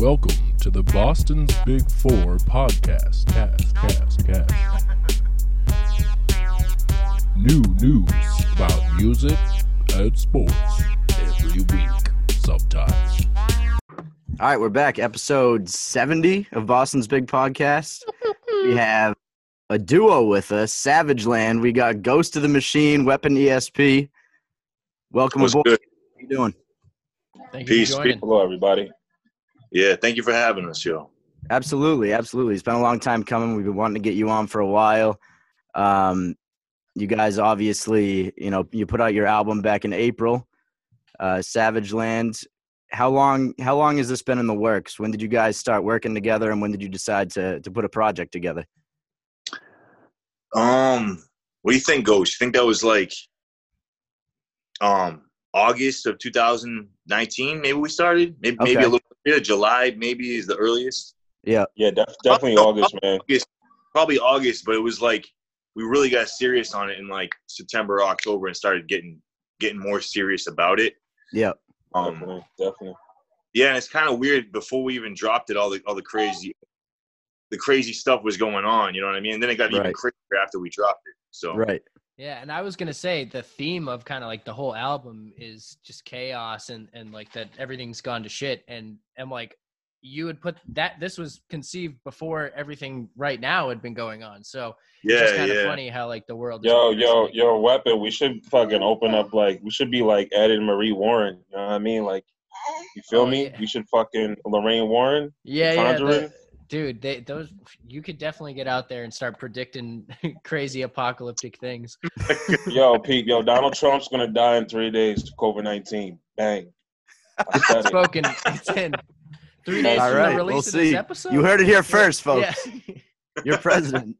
Welcome to the Boston's Big Four podcast. Cast, cast, cast. New news about music and sports every week, sometimes. All right, we're back. Episode 70 of Boston's Big Podcast. we have a duo with us, Savage Land. We got Ghost of the Machine, Weapon ESP. Welcome What's aboard. good? How you doing? Thank you Peace. for joining. Hello, everybody. Yeah, thank you for having us, yo. Absolutely, absolutely. It's been a long time coming. We've been wanting to get you on for a while. Um, you guys obviously, you know, you put out your album back in April, uh, Savage Land. How long? How long has this been in the works? When did you guys start working together, and when did you decide to to put a project together? Um, what do you think, Ghost? You think that was like um August of 2019? Maybe we started. Maybe maybe a little bit. July maybe is the earliest. Yeah, Yeah, def- definitely August, man. August, probably August, but it was like we really got serious on it in like September, October, and started getting getting more serious about it. yeah, Um, Definitely, definitely. yeah, and it's kind of weird. Before we even dropped it, all the all the crazy, the crazy stuff was going on. You know what I mean? And then it got even Right. crazier after we dropped it. So right. Yeah, and I was gonna say the theme of kind of like the whole album is just chaos and and like that everything's gone to shit. And and like you would put that this was conceived before everything right now had been going on. So it's yeah, just kind of yeah. funny how like the world. Yo, yo, yo, weapon. We should fucking open up like we should be like Ed and Marie Warren. You know what I mean? Like, you feel Oh, me? yeah. We should fucking Lorraine Warren. Yeah, yeah, the-? Dude. They those you could definitely get out there and start predicting crazy apocalyptic things. Yo, Pete. Yo, Donald Trump's gonna die in three days to COVID nineteen. Bang. I said it. Spoken. It's in three days All from right, the we'll release of this see. You heard it here first, folks. Yeah. You're president.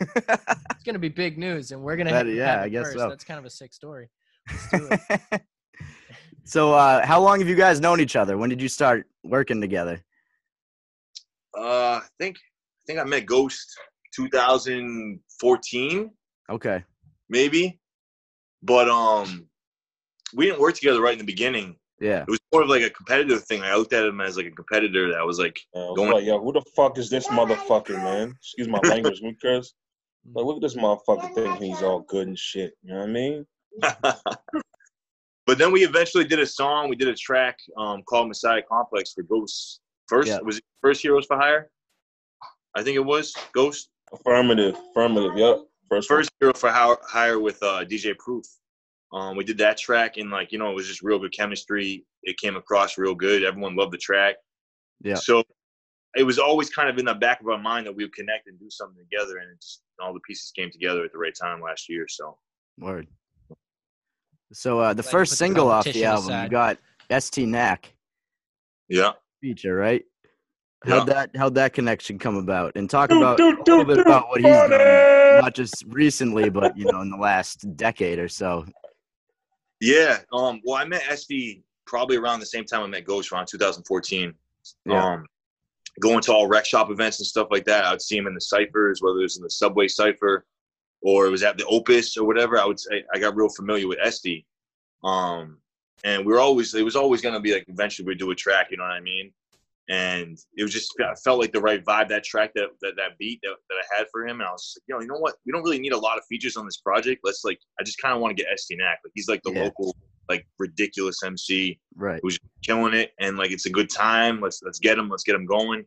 it's gonna be big news, and we're gonna That- have, yeah, have I guess first. so. That's kind of a sick story. Let's do it. so, uh, how long have you guys known each other? When did you start working together? Uh, I think I think I met Ghost 2014, Okay. maybe. But um, we didn't work together right in the beginning. Yeah. It was more of like a competitive thing. I looked at him as like a competitor that was like, Man, was Going- like, yo, who the fuck is this motherfucker, man? Excuse my language, me, Chris. Like, look at this motherfucker thing. he's all good and shit. You know what I mean? but then we eventually did a song. We did a track um called Messiah Complex for Ghost. First Yeah. was it first Heroes for Hire. I think it was Ghost. Affirmative, affirmative. Yep. First, first hero for hire, hire with uh, DJ Proof. Um, we did that track and like you know it was just real good chemistry. It came across real good. Everyone loved the track. Yeah. So it was always kind of in the back of our mind that we would connect and do something together, and it just all the pieces came together at the right time last year. So Word. So, uh, the Glad first single off the competition album, you got ST Knack yeah, feature, right? Yeah. How'd that how'd that connection come about? And talk about a little bit about what he's done, not just recently, but you know, in the last decade or so. yeah. Um, well, I met SD probably around the same time I met Ghost around 2014. Yeah. Um, going to all rec shop events and stuff like that. I would see him in the ciphers, whether it was in the subway cipher or it was at the Opus or whatever. I would say I got real familiar with SD. Um, and we were always it was always gonna be like eventually we'd do a track, you know what I mean? And it was just I felt like the right vibe that track that that, that beat that, that I had for him, and I was like, know, you know what? We don't really need a lot of features on this project. Let's like I just kind of want to get SD Knack. Like he's like the Yeah. local like ridiculous MC Right. who's killing it and like it's a good time let's let's get him let's get him going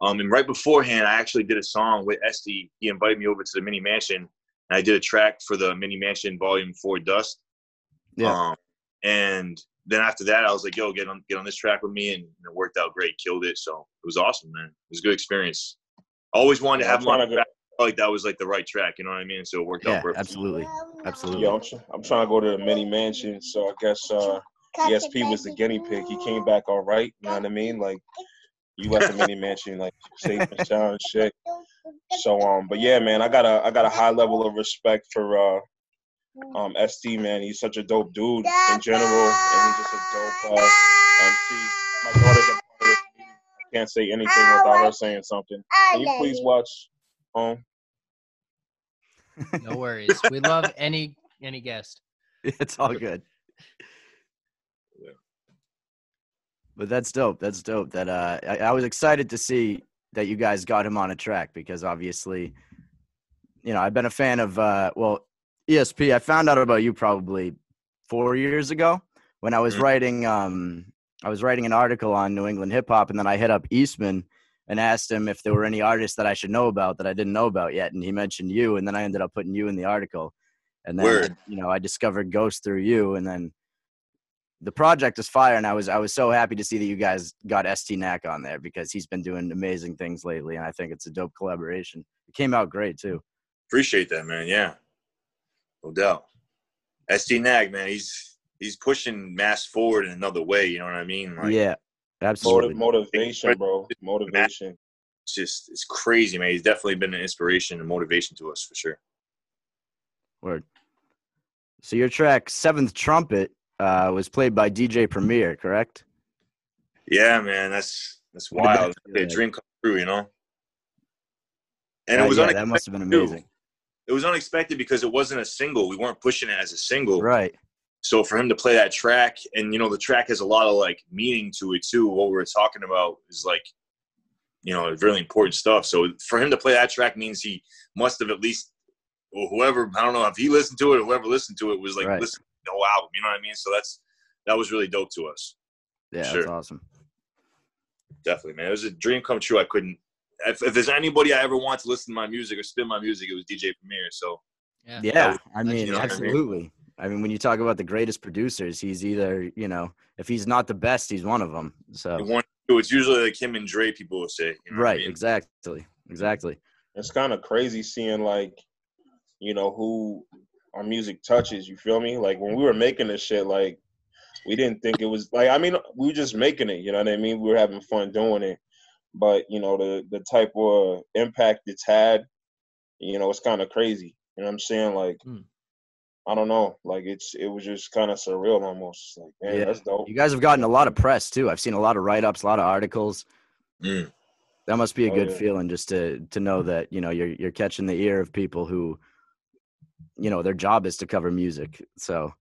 um and right beforehand i actually did a song with sd he invited me over to the mini mansion and i did a track for the mini mansion volume 4 dust Yeah. um and then after that i was like yo get on get on this track with me and it worked out great killed it so it was awesome man it was a good experience always wanted to have him on trying to track. Like that was like the right track you know what i mean so it worked Yeah, out perfect absolutely. Absolutely. Yo, I'm, tr- I'm trying to go to the mini mansion, so I guess uh, ESP was the guinea pig. He came back all right. You know what I mean? Like you left the mini mansion like safe and sound shit. So um, but yeah, man, I got a I got a high level of respect for uh um ST man. He's such a dope dude in general, and he's just a dope uh, MC. My daughter's a part of this meeting. I can't say anything without her saying something. Can you please watch um No worries. We love any any guest. It's all good. But that's dope. That's dope. That uh, I, I was excited to see that you guys got him on a track because obviously, you know, I've been a fan of uh, well, ESP. I found out about you probably four years ago when I was Mhm. writing um I was writing an article on New England hip hop, and then I hit up Eastman and asked him if there were any artists that I should know about that I didn't know about yet, and he mentioned you, and then I ended up putting you in the article, and then Word. you know I discovered Ghost through you, and then the project is fire, and I was I was so happy to see that you guys got St Knack on there because he's been doing amazing things lately, and I think it's a dope collaboration. It came out great too. Appreciate that, man. Yeah, no doubt. SD Nag, man, he's he's pushing mass forward in another way. You know what I mean? Like, yeah, absolutely. Motiv- motivation, bro. Motivation. it's just it's crazy, man. He's definitely been an inspiration and motivation to us for sure. Word. So your track Seventh Trumpet uh, was played by DJ Premier, correct? Yeah, man, that's that's What that wild. feel A dream come true, you know. And Uh, it was yeah, that must have been too. It was unexpected because it wasn't a single. We weren't pushing it as a single. Right. So for him to play that track, and you know, the track has a lot of like meaning to it too. What we were talking about is like, you know, really important stuff. So for him to play that track means he must have at least, or whoever I don't know if he listened to it or whoever listened to it was like Right. listening to the whole album. You know what I mean? So that's that was really dope to us. Yeah, Sure. that's awesome. Definitely, man. It was a dream come true. I couldn't. If, if there's anybody I ever want to listen to my music or spin my music, it was DJ Premier. So Yeah. Yeah, was- I mean, you know what I mean? absolutely. I mean, when you talk about the greatest producers, he's either you know, if he's not the best, he's one of them. So one, it's usually like him and Dre. People will say, you know what I right, mean? exactly, exactly. It's kind of crazy seeing like, you know, who our music touches. You feel me? Like when we were making this shit, like we didn't think it was like. I mean, we were just making it. You know what I mean? We were having fun doing it, but you know, the the type of impact it's had, you know, it's kind of crazy. You know what I'm saying? Like. Hmm. I don't know. Like it's it was just kind of surreal almost. Like, man, Yeah. that's dope. You guys have gotten a lot of press too. I've seen a lot of write ups, a lot of articles. Mm. That must be a Oh, good yeah. feeling just to to know that you know you're you're catching the ear of people who, you know, their job is to cover music. So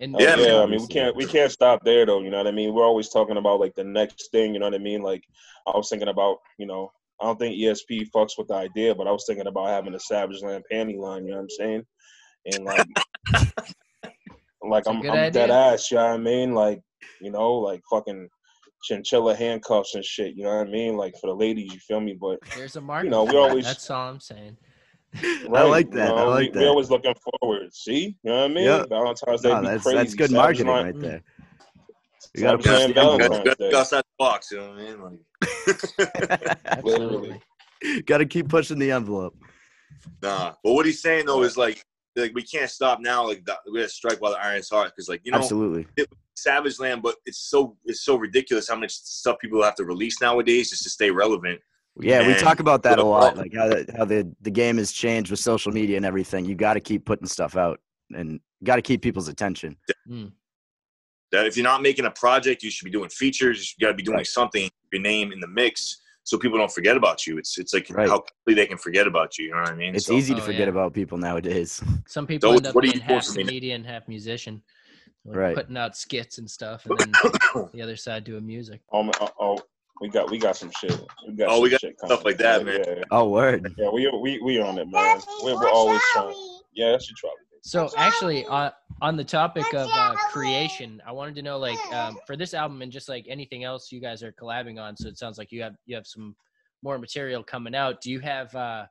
And Yeah, yeah. I mean, we can't we can't stop there though. You know what I mean? We're always talking about like the next thing. You know what I mean? Like I was thinking about, you know, I don't think ESP fucks with the idea, but I was thinking about having a Savage Land panty line. You know what I'm saying? And like, like I'm, I'm dead ass. You know what I mean? Like, you know, like fucking chinchilla handcuffs and shit. You know what I mean? Like for the ladies, you feel me? But There's a market. You know, we always- That's all I'm saying. I right, like you that. I know, like we, that. we always looking forward. See, you know what I mean? Yeah. Valentine's Day no, that's crazy. that's good Savage marketing Land- right there. You Savage gotta Land push the envelope. Got, Valentine's got, Day. outside the box. You know what I mean? Like, Absolutely. Got to keep pushing the envelope. nah. But what he's saying though is like, like we can't stop now. Like the, we got to strike while the iron's hot because, like, you know, Absolutely. Savage Land, but it's so it's so ridiculous how much stuff people have to release nowadays just to stay relevant. Yeah, we talk about that a well- lot, like how the, how the the game has changed with social media and everything. You got to keep putting stuff out, and got to keep people's attention. Hmm. That if you're not making a project, you should be doing features. You got to be doing Right. something, your name in the mix, so people don't forget about you. It's it's like Right. how quickly they can forget about you. You know what I mean? It's So- easy to Oh, forget yeah. about people nowadays. Some people So end up what are you being half for me comedian, half musician. Like Right. Putting out skits and stuff, and then the other side doing music. Oh, ma- oh, oh, we got we got some shit. We got Oh, some we got shit stuff like that, Yeah, man. Yeah, oh, word. yeah, we we we on it, man. We're, we're always trying. Yeah, that's your trouble. So actually, on on the topic of uh, creation, I wanted to know, like, um, for this album and just like anything else you guys are collabing on. So it sounds like you have you have some more material coming out. Do you have uh,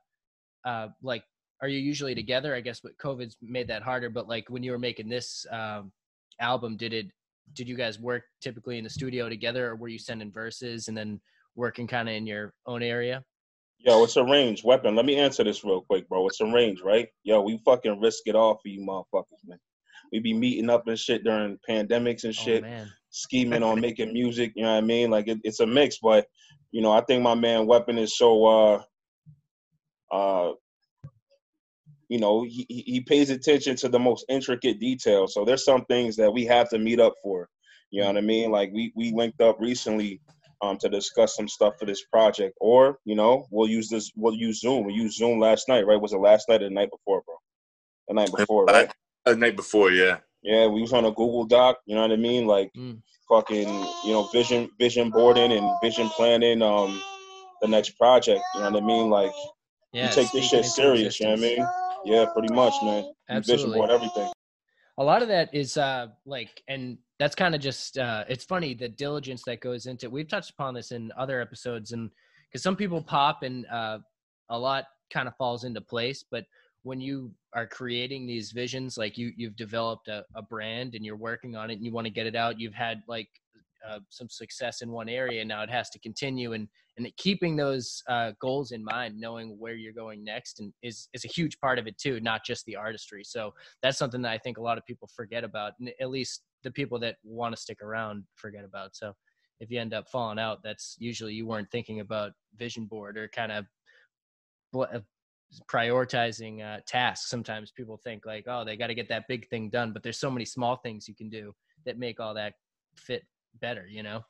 uh, like, are you usually together? I guess, but COVID's made that harder. But like, when you were making this um, album, did it? Did you guys work typically in the studio together, or were you sending verses and then working kind of in your own area? Yo, it's a range weapon. Let me answer this real quick, bro. It's a range, right? Yo, we fucking risk it all for you motherfuckers, man. We be meeting up and shit during pandemics and Oh shit, man, scheming on making music. You know what I mean? Like it, it's a mix, but you know, I think my man Weapon is so uh uh you know, he, he he pays attention to the most intricate details. So there's some things that we have to meet up for. You know what I mean? Like we we linked up recently um to discuss some stuff for this project. Or, you know, we'll use this we'll use Zoom. We used Zoom last night, right? Was it last night or the night before, bro? The night before, right? the night before, yeah. Yeah, we was on a Google Doc. You know what I mean? Like Mm. fucking, you know, vision vision boarding and vision planning. Um, the next project. You know what I mean? Like Yeah, you take this shit into serious. You know what I mean? Yeah, pretty much, man. Absolutely. board everything. a lot of that is uh like and that's kind of just uh it's funny the diligence that goes into it. we've touched upon this in other episodes and because some people pop and uh a lot kind of falls into place but when you are creating these visions like you you've developed a, a brand and you're working on it and you want to get it out you've had like uh, some success in one area and now it has to continue and and keeping those uh, goals in mind knowing where you're going next and is is a huge part of it too not just the artistry so that's something that I think a lot of people forget about, and at least the people that want to stick around forget about. So if you end up falling out, that's usually you weren't thinking about vision board or kind of uh, prioritizing uh, tasks. Sometimes people think like, oh, they got to get that big thing done, but there's so many small things you can do that make all that fit better. You know?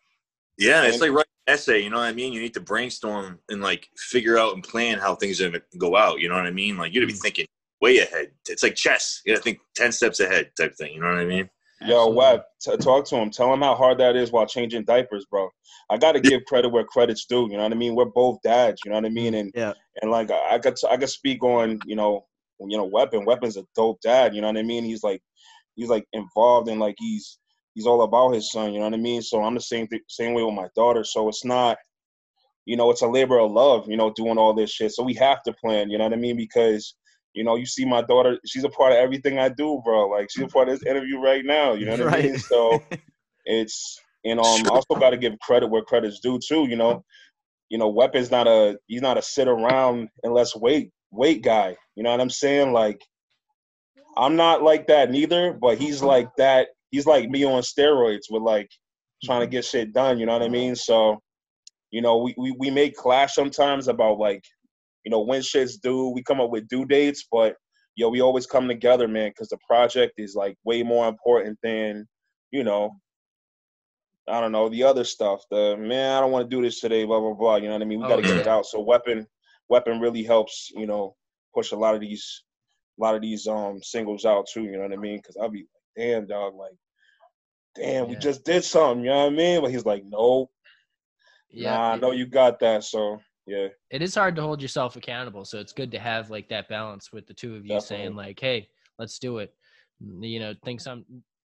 Yeah, it's like writing an essay. You know what I mean? You need to brainstorm and like figure out and plan how things are gonna go out. You know what I mean? Like you gotta be hmm. thinking way ahead. It's like chess. You gotta think ten steps ahead type thing. You know what I mean? Yo, Web, t- talk to him. Tell him how hard that is while changing diapers, bro. I got to give credit where credit's due. You know what I mean? We're both dads. You know what I mean? And Yeah. and like I got I could speak on you know you know Weapon. Weapon's a dope dad. You know what I mean? He's like he's like involved and like he's he's all about his son. You know what I mean? So I'm the same th- same way with my daughter. So it's not you know it's a labor of love. You know doing all this shit. So we have to plan. You know what I mean? Because you know, you see my daughter, she's a part of everything I do, bro. Like she's a part of this interview right now. You know what I mean? So it's and um also gotta give credit where credit's due too, you know. You know, weapon's not a he's not a sit around and let's wait wait guy. You know what I'm saying? Like I'm not like that neither, but he's like that he's like me on steroids with like trying to get shit done, you know what I mean? So, you know, we, we, we may clash sometimes about like, you know, when shit's due. We come up with due dates, but yo, we always come together, man, because the project is like way more important than, you know, I don't know, the other stuff. The man, I don't want to do this today, blah blah blah. You know what I mean? We Oh, gotta get it out. So weapon weapon really helps, you know, push a lot of these a lot of these um singles out too, you know what I mean? Cause I'll be damn dog, like, damn, we just did something, you know what I mean? But he's like, no, nah, I know you got that. So yeah. it is hard to hold yourself accountable so it's good to have like that balance with the two of you saying like hey let's do it you know think some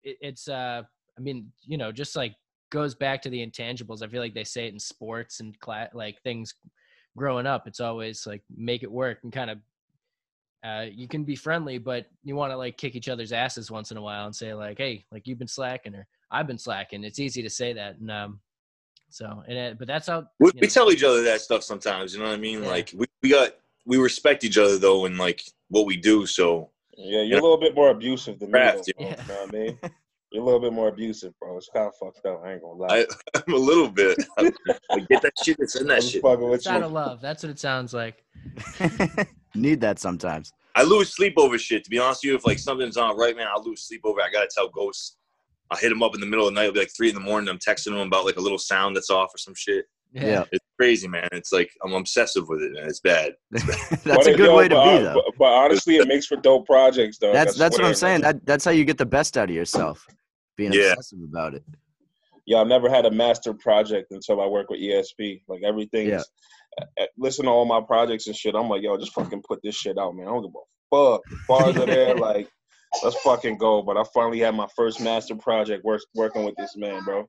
it, it's uh i mean you know just like goes back to the intangibles i feel like they say it in sports and cla- like things growing up it's always like make it work and kind of uh, you can be friendly, but you want to like kick each other's asses once in a while and say like, "Hey, like you've been slacking," or "I've been slacking." It's easy to say that, and um, so and uh, but that's how We, we tell each other that stuff sometimes. You know what I mean? Yeah. Like we, we got we respect each other though, and like what we do. So Yeah, you're a little bit more abusive than me, Craft, though, yeah. You know what I mean? You're a little bit more abusive, bro. It's kind of fucked up. I ain't gonna lie. I, I'm a little bit. like, get that shit. That's in that I'm shit. fucking with it's out you. of love. That's what it sounds like. Need that sometimes. I lose sleep over shit. To be honest with you, if like something's not right, man, I lose sleep over. it. I gotta tell ghosts. I'll hit him up in the middle of the night. It'll be like three in the morning. I'm texting him about like a little sound that's off or some shit. Yeah. It's crazy, man. It's like I'm obsessive with it, and it's bad. that's But a good yo, way to but, be, though. But, but honestly, it makes for dope projects, though. That's I that's what I'm saying. That that's how you get the best out of yourself. Being Yeah. obsessive about it. Yeah, I've never had a master project until I work with ESP. Like everything Yeah. is. uh, Listen to all my projects and shit. I'm like, yo, just fucking put this shit out, man. I don't give a fuck. Bars are there, like, let's fucking go. But I finally had my first master project work, working with this man, bro.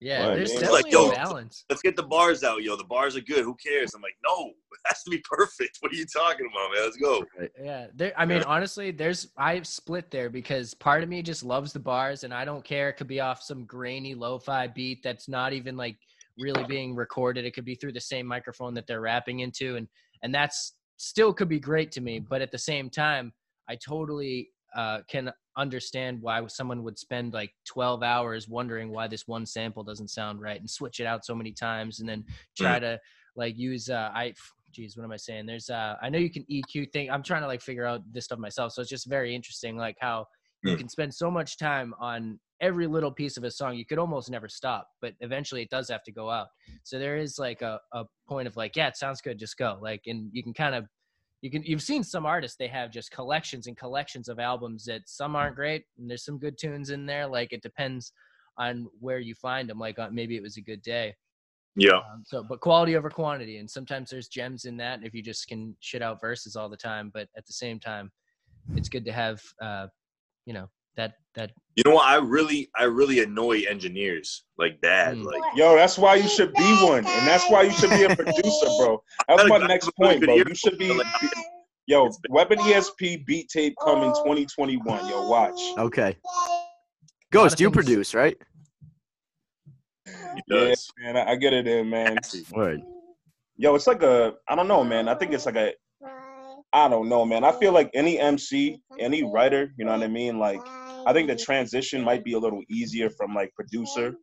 Yeah, Right, there's man. definitely Like, yo, a balance. Let's get the bars out, yo. The bars are good. Who cares? I'm like, no, it has to be perfect. What are you talking about, man? Let's go. Yeah, there. I mean, Yeah. honestly, there's I split there because part of me just loves the bars, and I don't care. It could be off some grainy lo-fi beat that's not even like really being recorded. It could be through the same microphone that they're rapping into, and and that's still could be great to me. But at the same time, I totally uh, can understand why someone would spend like 12 hours wondering why this one sample doesn't sound right and switch it out so many times and then try to like use uh i geez what am i saying? There's uh i know you can eq thing i'm trying to like figure out this stuff myself so it's just very interesting like how you Hmm. can spend so much time on every little piece of a song you could almost never stop but eventually it does have to go out. So there is like a, a point of like yeah it sounds good just go like and you can kind of you can you've seen some artists they have just collections and collections of albums that some aren't great and there's some good tunes in there. Like it depends on where you find them. Like uh, maybe it was a good day. Yeah. Um, so, but quality over quantity, and sometimes there's gems in that if you just can shit out verses all the time. But at the same time, it's good to have, uh, you know, that that. You know what? I really, I really annoy engineers like that. Mm. Like, Yo, that's why you should be one, and that's why you should be a producer, bro. That's my next point, bro. You should be. Yo, Weapon ESP beat tape coming 2021. Yo, watch. Okay. Ghost, you things- produce, right? He Yeah, man, I I get it in, man. Word. Yo, it's like a, I don't know, man. I think it's like a, I don't know, man. I feel like any MC, any writer, you know what I mean? Like, I think the transition might be a little easier from like producer, um,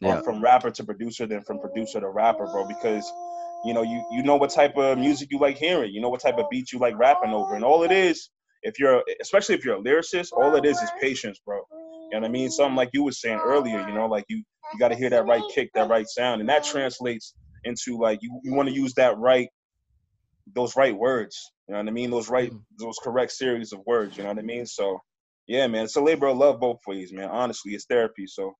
Yeah. or from rapper to producer than from producer to rapper, bro. Because you know, you you know what type of music you like hearing, you know what type of beats you like rapping over, and all it is, if you're, especially if you're a lyricist, all it is is patience, bro. You know what I mean? Something like you were saying earlier, you know, like you you got to hear that right kick, that right sound, and that translates into like you, you want to use that right, those right words. You know what I mean? Those right, Mhm. those correct series of words. You know what I mean? So, yeah, man, it's a labor of love both ways, man. Honestly, it's therapy. So,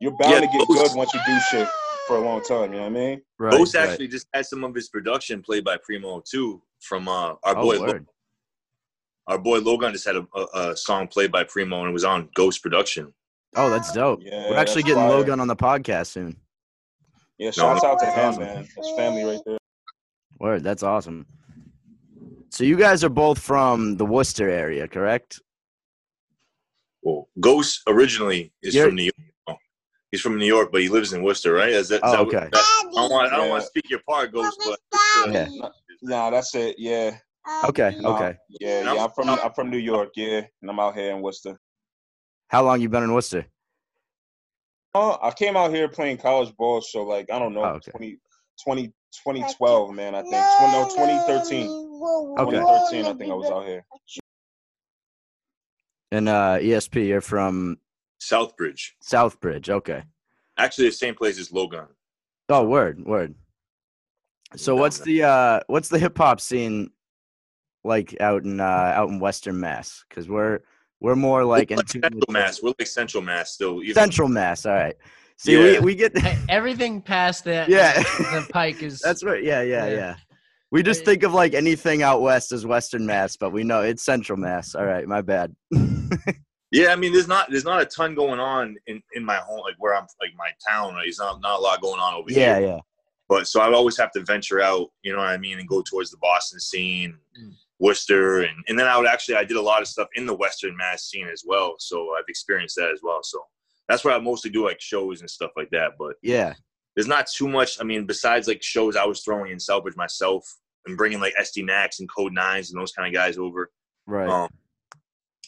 you're bound Yeah, to get those- good once you do shit for a long time. You know what I mean? Right. Ghost right. actually just had some of his production played by Primo too from uh, our Oh, boy. Lo- our boy Logan just had a, a, a song played by Primo and it was on Ghost production. Oh, that's dope. Yeah, We're actually getting fire. Logan on the podcast soon. Yeah, shouts out to him, man. That's family right there. Word, that's awesome. So you guys are both from the Worcester area, correct? Well, Ghost originally is You're- from New York. He's from New York, but he lives in Worcester, right? Is that, is Oh, okay. that- I don't want. I don't want to speak your part, Ghost, but uh, Yeah. Nah, that's it. Yeah. Okay, Nah, okay. Yeah, I'm yeah. I'm from from- I'm from New York. Yeah, and I'm out here in Worcester. How long you been in Worcester? Oh, I came out here playing college ball, so like I don't know, Oh, okay. 20, 20, 2012, man. I think Twen- no, 2013. Okay. 2013, I think I was out here. And uh ESP, you're from Southbridge, Southbridge. Okay. actually the same place as Logan. Oh, word, word. So Down what's there. the uh what's the hip hop scene like out in uh out in Western Mass? Because we're we're more like in We're like tune Central Mass. We're like Central Mass still. Even, Central Mass. All right. See, Yeah. we we get Hey, everything past that, Yeah. the pike is. that's right. Yeah, yeah, Yeah. yeah. We just think of like anything out west as Western Mass, but we know it's Central Mass. All right, my bad. Yeah, I mean, there's not there's not a ton going on in, in my home, like where I'm, like my town. Right? There's not not a lot going on over yeah, here. yeah. Yeah. But so I'd always have to venture out, you know what I mean, and go towards the Boston scene, Mm. Worcester, and and then I would actually I did a lot of stuff in the Western Mass scene as well. So I've experienced that as well. So that's where I mostly do like shows and stuff like that. But Yeah. there's not too much. I mean, besides like shows I was throwing in Southbridge myself and bringing like SD Nax and Code Nines and those kind of guys over. Right. Um,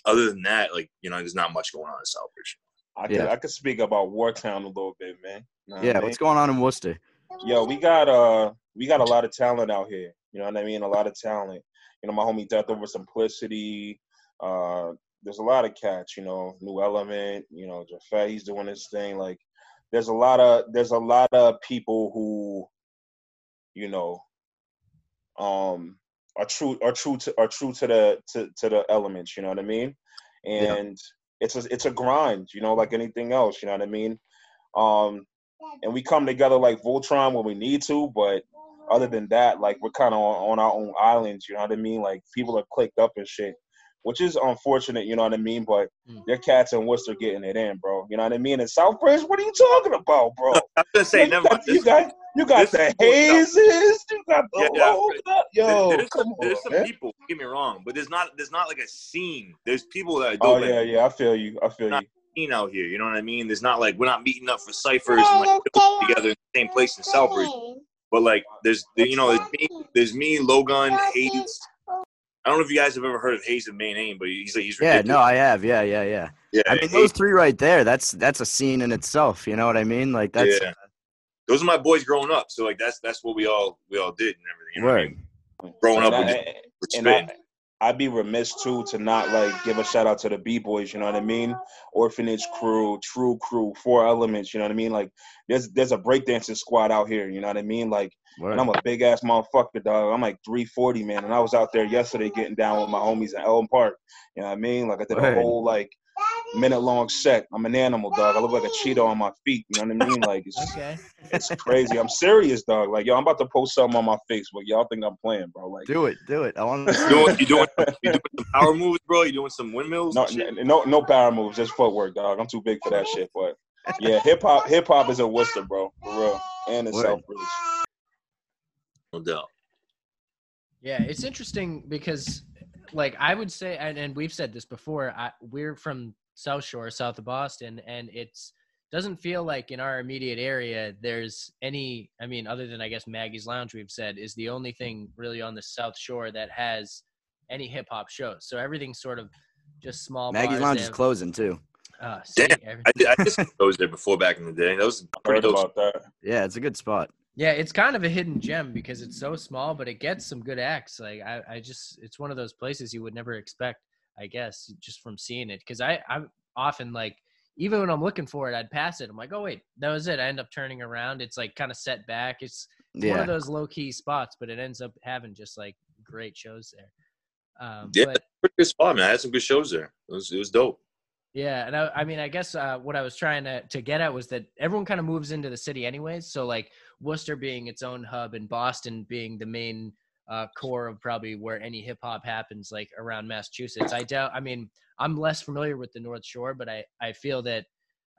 other than that, like you know, there's not much going on in Southbridge. I could Yeah. I could speak about Wormtown a little bit, man. Know what I yeah, mean? what's going on in Worcester? Yo, we got uh we got a lot of talent out here. You know what I mean? A lot of talent. You know, my homie Death Over Simplicity. Uh there's a lot of cats, you know, New Element, you know, Jafet, he's doing his thing. Like there's a lot of there's a lot of people who, you know, um are true are true to are true to the to, to the elements, you know what I mean? Yeah. And it's a it's a grind, you know, like anything else, you know what I mean? Um and we come together like Voltron when we need to, but other than that, like we're kind of on, on our own islands. You know what I mean? Like people are clicked up and shit, which is unfortunate. You know what I mean? But Mm. their cats in Worcester getting it in, bro. You know what I mean? In Southbridge, what are you talking about, bro? I'm gonna say, you, got, you got you got the is hazes, you got the Yeah, yeah, Lola. There- Yo, there's come some, on, there's some people. Don't Get me wrong, but there's not there's not like a scene. There's people that are Oh yeah, and yeah. I feel you. I feel you. Not- scene out here. You know what I mean? There's not like we're not meeting up for ciphers and like building together in the same place in Southbridge. But like there's you know there's me, there's me, Logan, Hayes. I don't know if you guys have ever heard of Hayes and Main Aim, but he's like he's Yeah, ridiculous. no, I have. Yeah, yeah, yeah. yeah, I mean, Hayes- those three right there, that's that's a scene in itself. You know what I mean? Like that's yeah. Those are my boys growing up. So like that's that's what we all we all did and everything. You know what I mean? Growing And up I- with, with and I, spitting. I'd be remiss too to not like give a shout out to the B boys. You know what I mean? Orphanage Crew, True Crew, Four Elements. You know what I mean? Like there's there's a breakdancing squad out here. You know what I mean? Like and I'm a big ass motherfucker, dog. I'm like 340, man. And I was out there yesterday getting down with my homies in Elm Park. You know what I mean? Like I did a whole like minute long set. I'm an animal, dog. I look like a cheetah on my feet. You know what I mean? Like it's Okay. it's crazy. I'm serious, dog. Like yo, I'm about to post something on my face, but y'all think I'm playing, bro. Like Do it, do it. I want You to. doing, you doing, you doing some power moves, bro? You doing some windmills? no, and shit? no, no power moves, just footwork, dog. I'm too big for that shit. But yeah, hip hop, hip hop is a Worcester, bro, for real, and it's Word. Southbridge. No doubt. Yeah, it's interesting because, like, I would say, and, and we've said this before. I, we're from South Shore, south of Boston, and it's doesn't feel like in our immediate area there's any. I mean, other than I guess Maggie's Lounge, we've said is the only thing really on the South Shore that has any hip hop shows. So everything's sort of just small. Maggie's bars. Lounge is closing too. Uh, see, Damn, every- I did. I just was there before back in the day. That was pretty Heard dope. about that. Yeah, it's a good spot. Yeah, it's kind of a hidden gem because it's so small, but it gets some good acts. Like I, I just, it's one of those places you would never expect, I guess, just from seeing it. Because I, I'm often like, even when I'm looking for it, I'd pass it. I'm like, oh wait, that was it. I end up turning around. It's like kind of set back. It's, it's one of those low key spots, but it ends up having just like great shows there. Um, Yeah. but Pretty good spot, man. I had some good shows there. It was it was dope. yeah, and I, I mean, I guess uh, what I was trying to, to get at was that everyone kind of moves into the city anyways. So like Worcester being its own hub and Boston being the main uh, core of probably where any hip hop happens, like around Massachusetts. I doubt. I mean, I'm less familiar with the North Shore, but I I feel that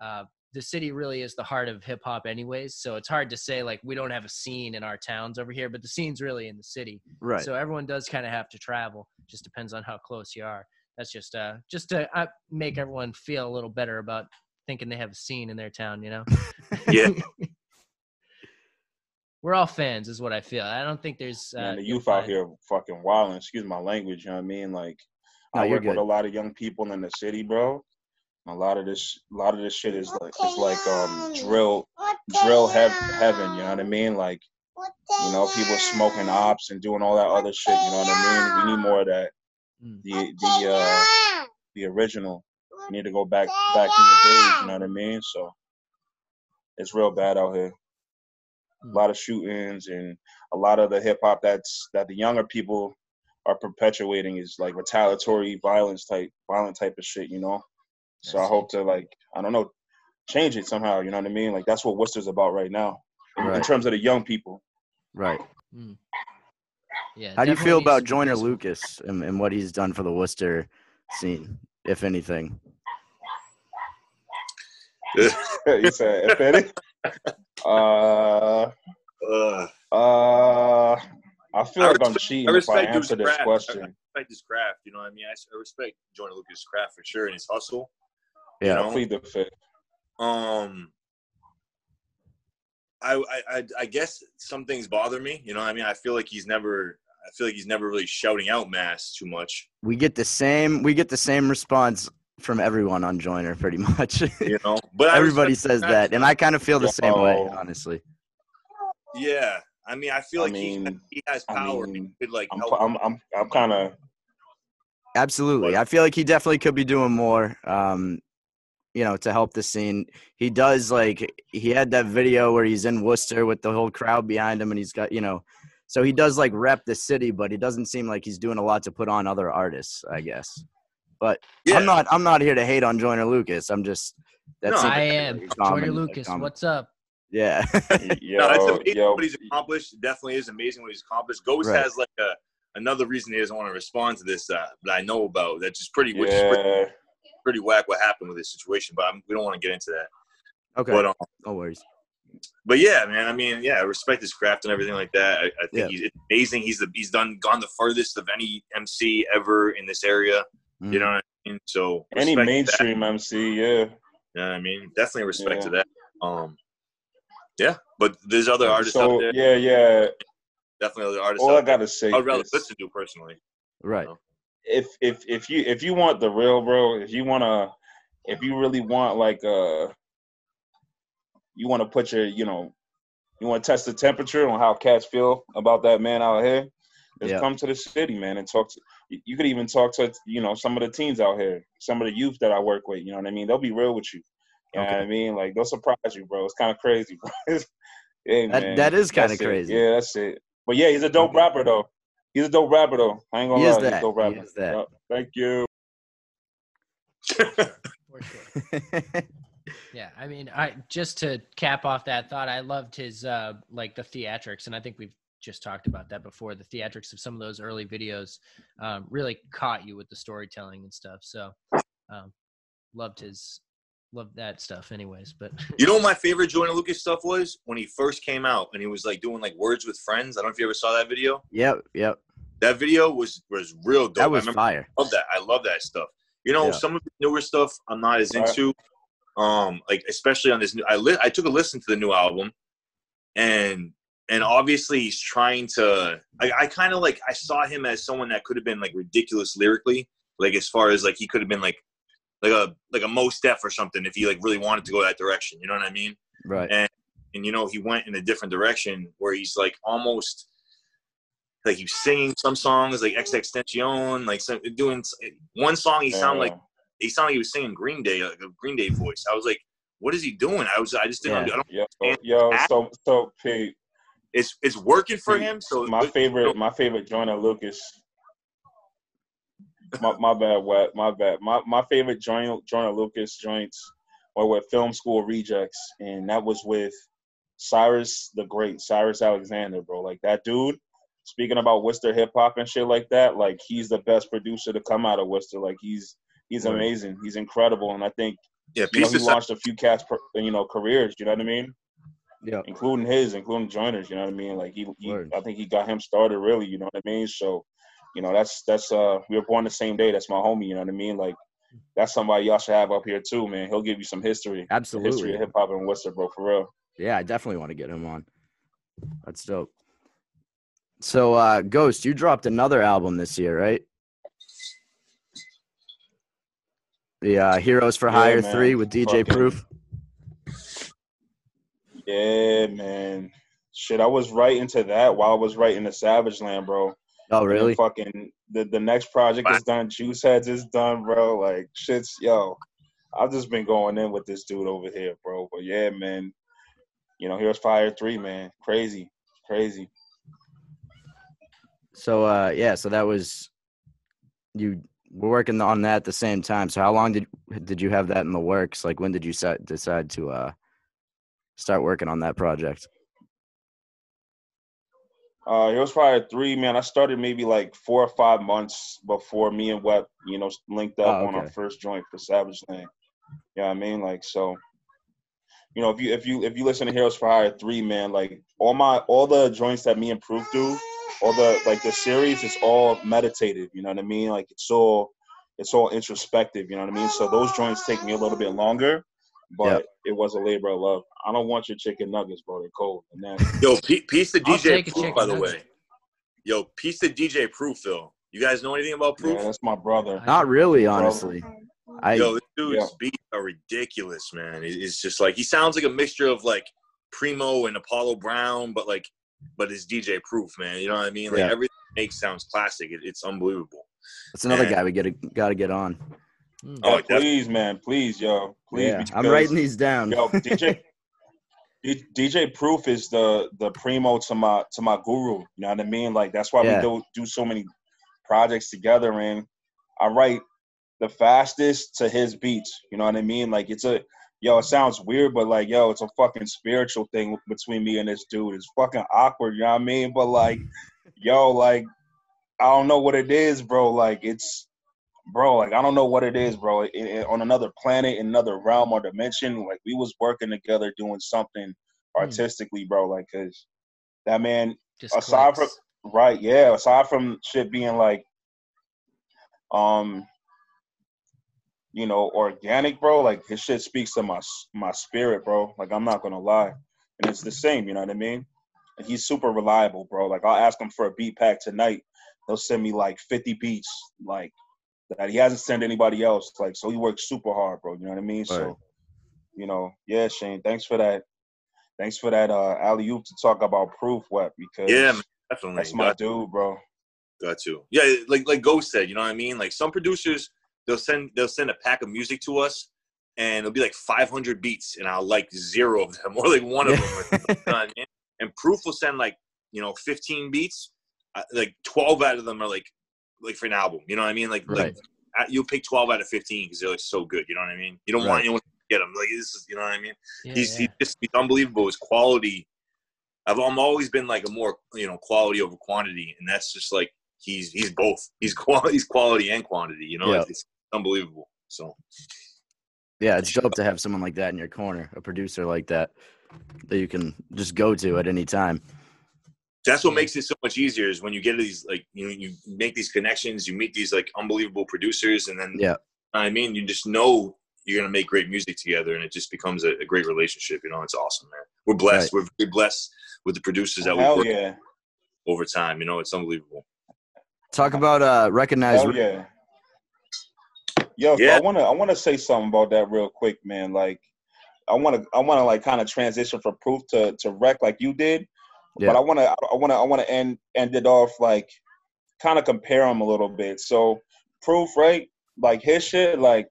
uh, the city really is the heart of hip hop anyways. So it's hard to say like we don't have a scene in our towns over here, but the scene's really in the city. right. So everyone does kind of have to travel. Just depends on how close you are. That's just uh just to uh, make everyone feel a little better about thinking they have a scene in their town. You know. Yeah. We're all fans, is what I feel. I don't think there's uh, Man, the youth out here fucking wilding. Excuse my language. You know what I mean? Like, No, I you're work with a lot of young people in the city, bro. A lot of this, a lot of this shit is like, it's like um drill, drill hev- heaven. You know what I mean? Like, you know, people smoking ops and doing all that other shit. You know what I mean? We need more of that. Mm. The the uh the original. We need to go back back in the days. You know what I mean? So it's real bad out here. A lot of shootings and a lot of the hip hop that's that the younger people are perpetuating is like retaliatory violence type violent type of shit, you know. So I I hope to like I don't know change it somehow. You know what I mean? Like that's what Worcester's about right now in, in terms of the young people. Right. Yeah. How do you feel about be Joyner. Lucas and, and what he's done for the Worcester scene, if anything? you said if any. Uh, Uh, uh, I feel I like I'm cheating I if I answer this craft. question. I respect his craft. You know what I mean? I respect Joyner Lucas' craft for sure and his hustle. Yeah. know? Plead the fifth. Um, I, I I I guess some things bother me. You know, what I mean, I feel like he's never. I feel like he's never really shouting out mass too much. We get the same. We get the same response from everyone on Joyner, pretty much. You know, but Everybody says his that, and I kind of feel the same way, honestly. Yeah, I mean, I feel I like mean- he, he has I power. mean, he could like I'm help. I'm I'm I'm kind of Absolutely, I feel like he definitely could be doing more. Um, you know, to help the scene. He does like he had that video where he's in Worcester with the whole crowd behind him, and he's got you know, so he does like rep the city, but he doesn't seem like he's doing a lot to put on other artists. I guess. But yeah, I'm not. I'm not here to hate on Joyner Lucas. I'm just. That's No, I am really Joyner Lucas. common. What's up? Yeah. yo no, it's amazing yo. what he's accomplished. It definitely is amazing what he's accomplished. Ghost Right. has like a another reason he doesn't want to respond to this uh, that I know about. That's just pretty, which is pretty, Yeah, pretty whack what happened with this situation. But I'm, we don't want to get into that. okay. But um, no worries. but yeah, man. I mean, yeah, I respect his craft and everything like that. I, I think Yeah. he's it's amazing. He's the he's done gone the furthest of any MC ever in this area. Mm. You know what I mean? So any respect to that. mainstream MC, yeah. You know I mean? Definitely respect Yeah. to that. Um, yeah, but there's other artists So out there. yeah, yeah. Definitely other artists All I out there. gotta say I'd rather is, listen to personally. Right. if if if you if you want the real bro, if you wanna, if you really want like uh, you want to put your you know, you want to test the temperature on how cats feel about that man out here. Just Yeah. come to the city, man, and talk to. you- You could even talk to you know some of the teens out here, some of the youth that I work with. You know what I mean? They'll be real with you. You know what I mean? Like they'll surprise you, bro. It's kind of crazy, bro. hey, That- man, that is kinda that's it. crazy. Yeah, that's it. But yeah, he's a dope Okay. rapper though. He's a dope rapper though. I ain't gonna He is lie, he's a dope He rapper. is that. Yup. Thank you. Yeah, I mean, I just to cap off that thought, I loved his uh like the theatrics, and I think we've just talked about that before. The theatrics of some of those early videos um, really caught you with the storytelling and stuff. So, um, loved his loved that stuff, anyways. But You know what my favorite Joyner Lucas stuff was when he first came out and he was like doing like words with friends. I don't know if you ever saw that video. yep, yep. That video was was real dope. That was I remember fire. I love that. I love that stuff. You know, Yeah. some of the newer stuff I'm not as into. Um, like especially on this new I li- I took a listen to the new album and and obviously he's trying to I, I kind of like I saw him as someone that could have been like ridiculous lyrically, like as far as like he could have been like like a like a Mos Def or something if he like really wanted to go that direction. You know what I mean? Right. and and you know he went in a different direction where he's like almost like he's singing some songs like Ex Extension, like some, doing one song he sounded like he sounded like he was singing Green Day, like a Green Day voice. I was like, what is he doing? I was I just didn't. Yeah. I don't, Yo, And yo, so so Pete, it's it's working for him. So my favorite, my favorite joint of Lucas. My, my bad, what? My bad. My my favorite joint, Lucas joints were with Film School Rejects, and that was with Cyrus the Great, Cyrus Alexander, bro. Like that dude. Speaking about Worcester hip hop and shit like that, like he's the best producer to come out of Worcester. Like he's he's amazing. He's incredible, and I think yeah, you know he launched a few cats, you know, careers. You know what I mean? Yep. including his, including Joyner's. You know what I mean? Like he, he I think he got him started really. You know what I mean? So, you know, that's that's uh, we were born the same day. That's my homie. You know what I mean? Like that's somebody y'all should have up here too, man. He'll give you some history, absolutely, history of hip hop in Worcester, bro, for real. Yeah, I definitely want to get him on. That's dope. So, uh, Ghost, you dropped another album this year, right? The uh, Heroes for Yeah, Hire man. 3 with DJ Fucking- Proof. Yeah, man. Shit, I was right into that while I was writing the Savage Land, bro. Oh, really? fucking the, the next project is done. Juice Heads is done, bro. Like shit's yo. I've just been going in with this dude over here, bro. But yeah, man. You know, here's Fire Three, man. Crazy, crazy. So, uh, yeah, so that was you were working on that at the same time. So, how long did did you have that in the works? Like, when did you decide to uh, start working on that project? Uh, Heroes Fire Three, man. I started maybe like four or five months before me and Web, you know, linked up Oh, on our first joint for Savage Land. You know what I mean? Like so. You know, if you if you if you listen to Heroes for Hire three, man, like all my all the joints that me and Proof do, all the like the series, it's all meditative. You know what I mean? Like it's all it's all introspective. You know what I mean? So those joints take me a little bit longer, but Yep. it was a labor of love. I don't want your chicken nuggets, bro. They're cold. And that, Yo, pe- piece of DJ Proof, chicken by the nugget. way. Yo, piece of DJ Proof, Phil. You guys know anything about Proof? yeah, that's my brother. Not really, Bro. honestly. I Yo, this dude's Yeah. beats are ridiculous, man. It's just like he sounds like a mixture of like Primo and Apollo Brown, but like, but it's DJ Proof, man. You know what I mean? Like Yeah. everything makes sounds classic. It, it's unbelievable. that's another and- guy we get got to get on. Mm. Oh, Yeah, please, man, please, yo, please. yeah, I'm writing these down. Yo, DJ, DJ Proof is the the primo to my to my guru. You know what I mean? Like that's why Yeah. we do do so many projects together. And I write the fastest to his beats. You know what I mean? Like it's a yo. It sounds weird, but like yo, it's a fucking spiritual thing between me and this dude. It's fucking awkward. You know what I mean? But like, yo, like I don't know what it is, bro. Like it's bro, like I don't know what it is, bro. It, it- on another planet, another realm or dimension, like we was working together doing something artistically, bro. Like, cause that man, Just aside clicks. from right, yeah, aside from shit being like, um, you know, organic, bro. Like his shit speaks to my my spirit, bro. Like I'm not gonna lie, and it's the same. You know what I mean? And he's super reliable, bro. Like I'll ask him for a beat pack tonight. He'll send me like 50 beats, like that he hasn't sent anybody else. Like so, he works super hard, bro. You know what I mean? Right. So, you know, yeah, Shane. Thanks for that. Thanks for that uh, alley oop to talk about proof, what? Because Yeah, man, definitely. that's my dude, bro. Got you. Yeah, like like Ghost said, you know what I mean? Like some producers, they'll send they'll send a pack of music to us, and it'll be like 500 beats, and I'll like zero of them, or like one of them. you know I mean? And Proof will send like you know 15 beats, uh, like 12 out of them are like like for an album. You know what I mean? Like Right. like you'll pick 12 out of 15 because they're like so good. You know what I mean? You don't Right. want anyone to get them. Like this is you know what I mean? Yeah, he's yeah. he's just he's unbelievable. His quality. I've I'm always been like a more you know quality over quantity, and that's just like he's he's both. He's quality, he's quality and quantity. You know, Yeah. it's, it's unbelievable. So Yeah, it's dope to have someone like that in your corner, a producer like that that you can just go to at any time. That's what makes it so much easier is when you get these like you know you make these connections, you meet these like unbelievable producers, and then Yeah. I mean you just know you're gonna make great music together, and it just becomes a, a great relationship. You know, it's awesome, man. We're blessed. We're very blessed with the producers that we Hell work yeah. over time. You know, it's unbelievable. Talk about uh recognize Hell yeah. Yo, Yeah. I wanna I wanna say something about that real quick, man. Like I wanna I wanna like kind of transition from proof to to rec like you did. Yeah. But I wanna I wanna I wanna end end it off like kind of compare them a little bit. So proof, right? Like his shit, like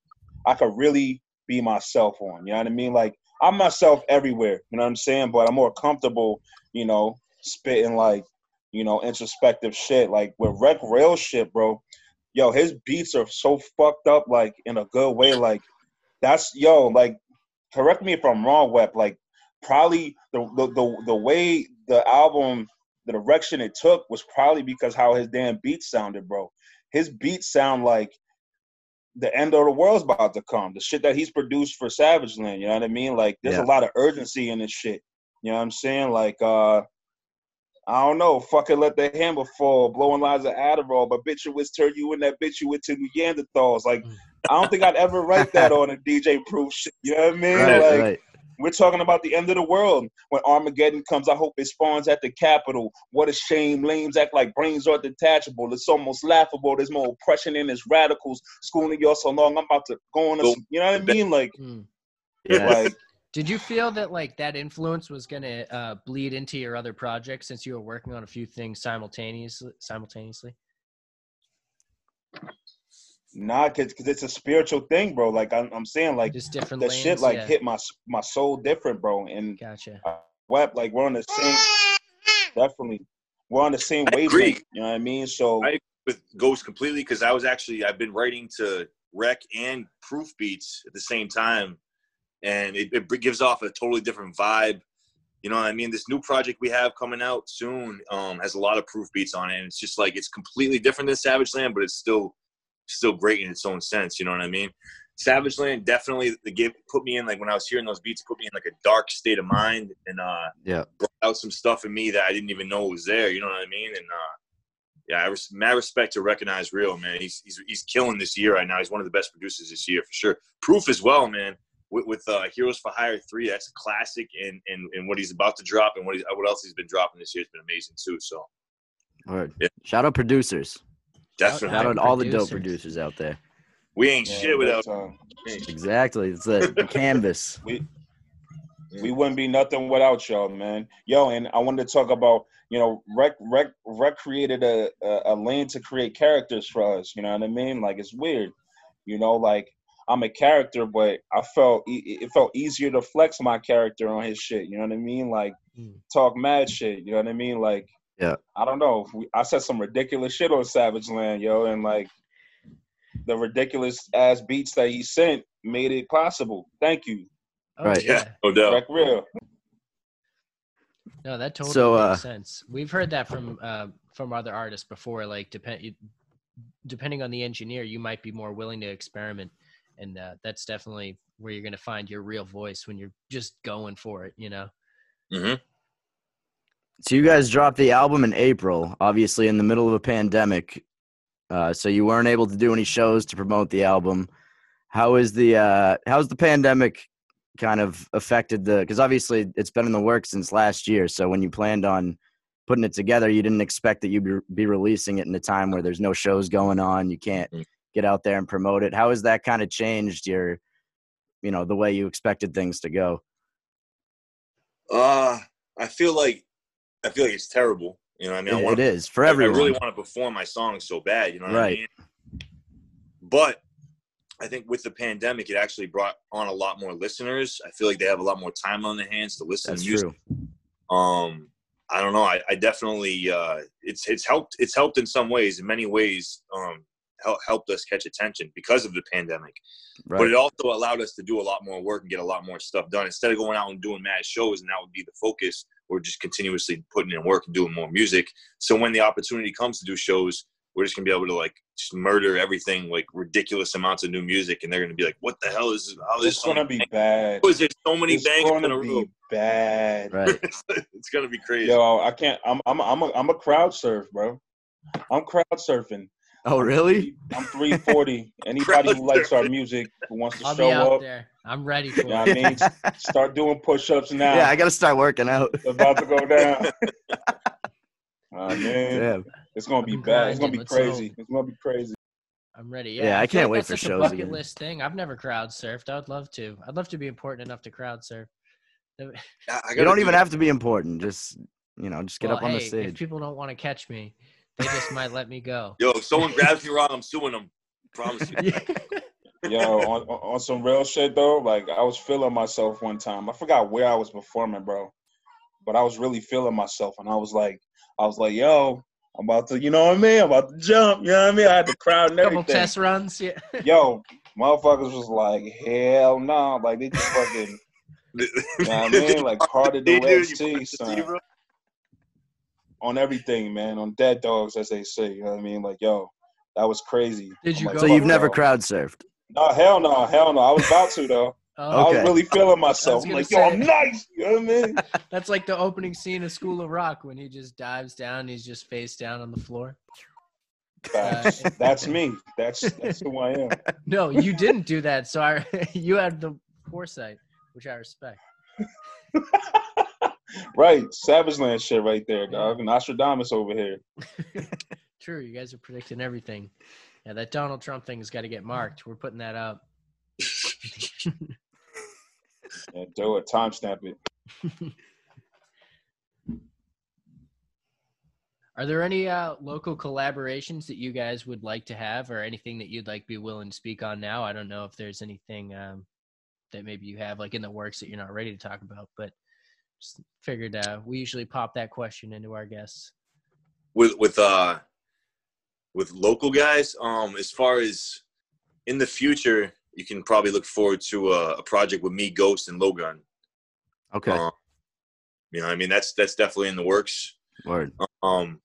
I could really be myself on. You know what I mean? Like I'm myself everywhere. You know what I'm saying? But I'm more comfortable, you know, spitting like, you know, introspective shit. Like with Rec Real shit, bro. Yo, his beats are so fucked up, like in a good way. Like that's yo, like correct me if I'm wrong, Web. Like probably the the the, the way the album the direction it took was probably because how his damn beats sounded, bro. His beats sound like the end of the world's about to come. The shit that he's produced for Savage Land, you know what I mean? Like there's Yeah. a lot of urgency in this shit. You know what I'm saying? Like uh I don't know, fucking let the hammer fall, blowing lines of Adderall, but bitch you was turn you in that bitch you went to Neanderthals. Like I don't think I'd ever write that on a DJ proof shit. You know what I mean? right, like right. We're talking about the end of the world. When Armageddon comes, I hope it spawns at the Capitol. What a shame. Lames act like brains are detachable. It's almost laughable. There's more oppression in his radicals. Schooling y'all so long, I'm about to go on a, Go- you know what I mean? Like, Mm. Yeah. like, Did you feel that like that influence was gonna uh, bleed into your other projects since you were working on a few things simultaneously? Simultaneously. Nah, cause it's a spiritual thing, bro. Like I'm, I'm saying, like Just different the lanes. shit like yeah. hit my my soul different, bro. And Gotcha. web, like we're on the same, definitely, we're on the same I agree. wavelength. You know what I mean? So I- with Ghost completely because I was actually I've been writing to Rec and Proof beats at the same time, and it, it gives off a totally different vibe. You know what I mean? This new project we have coming out soon um, has a lot of Proof beats on it, and it's just like it's completely different than Savage Land, but it's still still great in its own sense. You know what I mean? Savage Land definitely the give put me in like when I was hearing those beats, put me in like a dark state of mind, and uh, Yeah. brought out some stuff in me that I didn't even know was there. You know what I mean? And uh, yeah, I res- mad respect to recognize real man. He's he's he's killing this year right now. He's one of the best producers this year for sure. Proof as well, man. With, with uh, Heroes for Hire three, that's a classic, and and and what he's about to drop and what he's, what else he's been dropping this year has been amazing too. So Word. Yeah. Shout out producers. Definitely, Shout out all the dope Producers. producers out there. we ain't yeah, shit without. that's, uh, Exactly. It's the, the canvas. we we wouldn't be nothing without y'all, man. Yo, and I wanted to talk about you know rec rec rec created a, a a lane to create characters for us. You know what I mean? Like it's weird, you know. Like I'm a character, but I felt e- it felt easier to flex my character on his shit. You know what I mean? Like Mm. talk mad shit. You know what I mean? Like Yeah. I don't know. We, I said some ridiculous shit on Savage Land, yo, and like the ridiculous ass beats that he sent made it possible. Thank you, Oh, Right. Yeah. Yeah, no doubt. Rec Real. No, that totally So, uh, makes sense. We've heard that from uh, from other artists before. Like depend depending on the engineer, you might be more willing to experiment, and uh, that's definitely where you're going to find your real voice when you're just going for it. You know. hmm So you guys dropped the album in April, obviously in the middle of a pandemic. Uh, so you weren't able to do any shows to promote the album. How is the uh, how's the pandemic kind of affected the? Because obviously it's been in the works since last year. So when you planned on putting it together, you didn't expect that you'd be, releasing it in a time where there's no shows going on. You can't Mm. get out there and promote it. How has that kind of changed your, you know, the way you expected things to go? Uh, I feel like I feel like it's terrible. You know what I mean? I It, wanna it is for I- everyone. I really want to perform my songs so bad, you know what I Right. mean? But I think with the pandemic, it actually brought on a lot more listeners. I feel like they have a lot more time on their hands to listen That's to music. true. Um, I don't know. I, I definitely uh, it's it's helped. It's helped in some ways. In many ways, um, help, helped us catch attention because of the pandemic. Right. But it also allowed us to do a lot more work and get a lot more stuff done. Instead of going out and doing mad shows, and that would be the focus, we're just continuously putting in work and doing more music. So when the opportunity comes to do shows, we're just gonna be able to like just murder everything, like ridiculous amounts of new music, and they're gonna be like, "What the hell is? How is It's gonna be bad. How is there so many It's bangs in a gonna row? be bad. Right. it's gonna be crazy. Yo, I can't. I'm I'm I'm a, I'm a crowd surf, bro. I'm crowd surfing. Oh, really? I'm 340. Anybody who likes our music who wants to I'll be show out up, there. I'm ready for you know it. what I mean? Start doing push-ups now. yeah, I got to start working out. It's about to go down. Oh man, Damn. it's gonna be I'm bad. It's gonna be Let's crazy. hope. It's gonna be crazy. I'm ready. Yeah, Yeah, I feel can't like wait that's for such a shows bucket again. list thing. I've never crowd surfed. I'd love to. I'd love to be important enough to crowd surf. I- I You don't do even that. have to be important. Just you know, just get well, up on the hey, If stage. people don't want to catch me, they just might let me go. Yo, if someone grabs me wrong, I'm suing them. Promise you. Yo, on, on on some real shit though, like I was feeling myself one time. I forgot where I was performing, bro, but I was really feeling myself, and I was like, I was like, yo, I'm about to, you know what I mean? I'm about to jump. You know what I mean? I had the crowd and everything. Couple test runs. Yeah. Yo, motherfuckers was like, hell no, like they just fucking, you know what I mean? Like parted the Hey, Red dude, you Sea, put the son. Zebra- on everything, man, on dead dogs, as they say. You know what I mean? Like, yo, that was crazy. Did you like, go so you've never y'all. crowd surfed. No, hell no, hell no. I was about to though. Oh, I was really feeling myself. I'm gonna like, yo, I'm nice. You know what I mean? That's like the opening scene of School of Rock when he just dives down. He's just face down on the floor. Facts. Uh, that's me. That's that's who I am. No, you didn't do that. So I, you had the foresight, which I respect. Right, Savage Land shit right there, dog. And Nostradamus over here. True, you guys are predicting everything. Yeah, that Donald Trump thing has got to get marked. We're putting that up. Yeah, do it. Timestamp it. Are there any uh, local collaborations that you guys would like to have, or anything that you'd like be willing to speak on now? I don't know if there's anything um, that maybe you have like in the works that you're not ready to talk about, but just figured uh, we usually pop that question into our guests. with with uh with local guys um as far as in the future you can probably look forward to a, a project with me ghost and Logan. Okay. um, you know i mean that's that's definitely in the works Word. um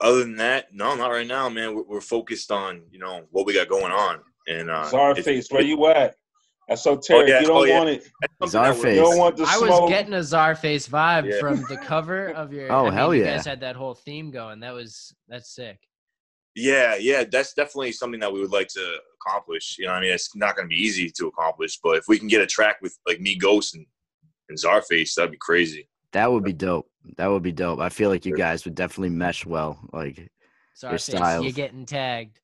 other than that no not right now man we're, we're focused on you know what we got going on and uh it's- Czarface, where you at? Oh, Esoteric. yeah, you don't oh, yeah. want it. that's something that Czarface. You don't want the I smoke. was getting a Czarface vibe Yeah. from the cover of your. Oh, I mean, hell You yeah. guys had that whole theme going. That was that's sick. Yeah, yeah, that's definitely something that we would like to accomplish. You know, I mean, it's not going to be easy to accomplish, but if we can get a track with like me, Ghost, and, and Czarface, that'd be crazy. That would be dope. That would be dope. I feel like you guys would definitely mesh well. Like, Czarface, styles. you're getting tagged.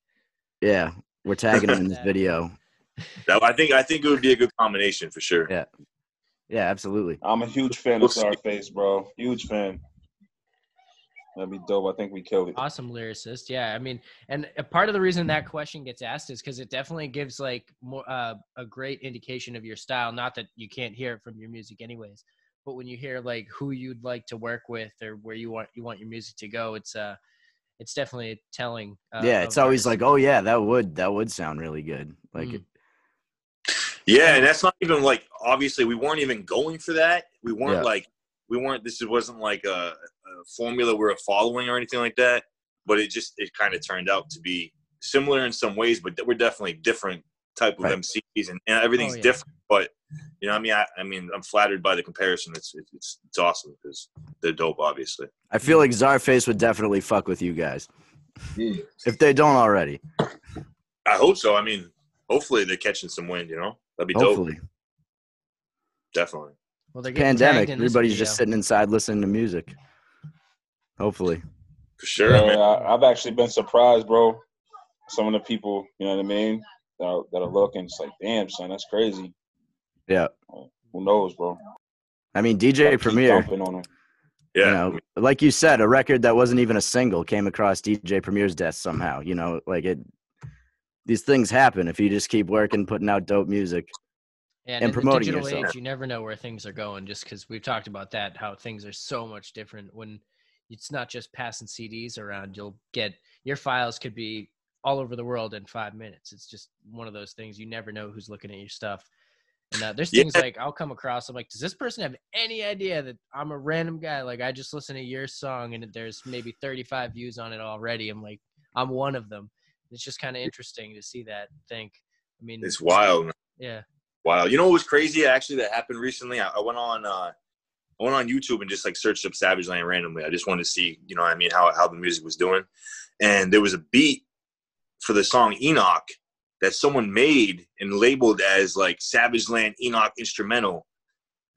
yeah, we're tagging him in this video. That, I think I think it would be a good combination for sure. Yeah. Yeah, absolutely. I'm a huge fan We'll of see. Czarface, bro. Huge fan. That'd be dope. I think we killed it. Awesome lyricist. Yeah, I mean, and a part of the reason that question gets asked is because it definitely gives like more uh, a great indication of your style. Not that you can't hear it from your music, anyways. But when you hear like who you'd like to work with or where you want you want your music to go, it's uh, it's definitely telling. Uh, yeah, it's always artists. like, oh yeah, that would that would sound really good. Like, Mm. Yeah, and that's not even like obviously we weren't even going for that. We weren't Yeah. like we weren't. This wasn't like a, a formula we are following or anything like that. But it just it kind of turned out to be similar in some ways, but we're definitely different type of Right. MCs and, and everything's Oh, yeah. different. But you know, I mean, I, I mean, I'm flattered by the comparison. It's it's it's awesome because they're dope, obviously. I feel like Czarface would definitely fuck with you guys mm. if they don't already. I hope so. I mean, hopefully they're catching some wind. You know, that'd be dope. Hopefully, Definitely. well, they're pandemic. Everybody's video. just sitting inside listening to music. Hopefully, For sure, Yeah, man. I, I've actually been surprised, bro. Some of the people, you know what I mean, that are, that are looking, it's like, damn, son, that's crazy. yeah. Who knows, bro? I mean, DJ keep Premier. dumping on 'em. Yeah. You know, like you said, a record that wasn't even a single came across DJ Premier's desk somehow. You know, like it. These things happen if you just keep working, putting out dope music. And, and in promoting the digital yourself. age, you never know where things are going. Just because we've talked about that, how things are so much different when it's not just passing CDs around. You'll get your files could be all over the world in five minutes. It's just one of those things. You never know who's looking at your stuff. And uh, there's Yeah. things like I'll come across. I'm like, does this person have any idea that I'm a random guy? Like I just listened to your song and there's maybe 35 views on it already. I'm like, I'm one of them. It's just kind of interesting to see that. Think. I mean, It's wild. yeah. Wow. You know what was crazy actually that happened recently? I, I went on uh I went on YouTube and just like searched up Savage Land randomly. I just wanted to see, you know what I mean, how how the music was doing. And there was a beat for the song Enoch that someone made and labeled as like Savage Land Enoch instrumental,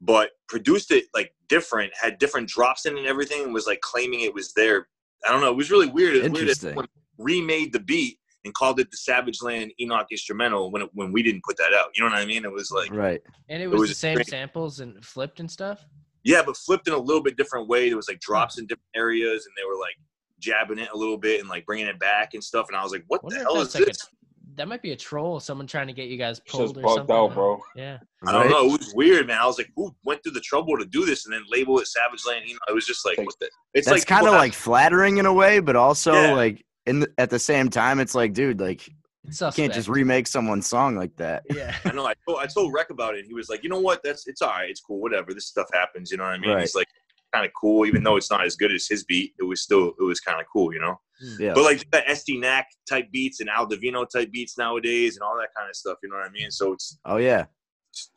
but produced it like different, had different drops in it and everything, and was like claiming it was there. I don't know. It was really weird. It was Interesting. someone remade the beat and called it the Savage Land Enoch instrumental when it, when we didn't put that out. You know what I mean? It was like Right. And it was, was the same great. samples and flipped and stuff. Yeah, but flipped in a little bit different way. There was like hmm. drops in different areas, and they were like jabbing it a little bit and like bringing it back and stuff. And I was like, "What Wonder the hell is that's like a- this?" That might be a troll, someone trying to get you guys pulled just or something. out, bro. Yeah. I don't Right? know. It was weird, man. I was like, "Who went through the trouble to do this and then label it Savage Land?" You know, it was just like, "What the?" It's That's like kind of like flattering in a way, but also Yeah. like in the, at the same time, it's like, dude, like you can't just remake someone's song like that. Yeah. I know. I told, I told Rec about it. And he was like, "You know what? That's it's all right. It's cool. Whatever. This stuff happens. You know what I mean?" Right. He's like, "Kind of cool, even though it's not as good as his beat. It was still it was kind of cool, you know." Hmm. Yeah. But like that Estee Nack type beats and Al Divino type beats nowadays and all that kind of stuff. You know what I mean? So it's oh yeah.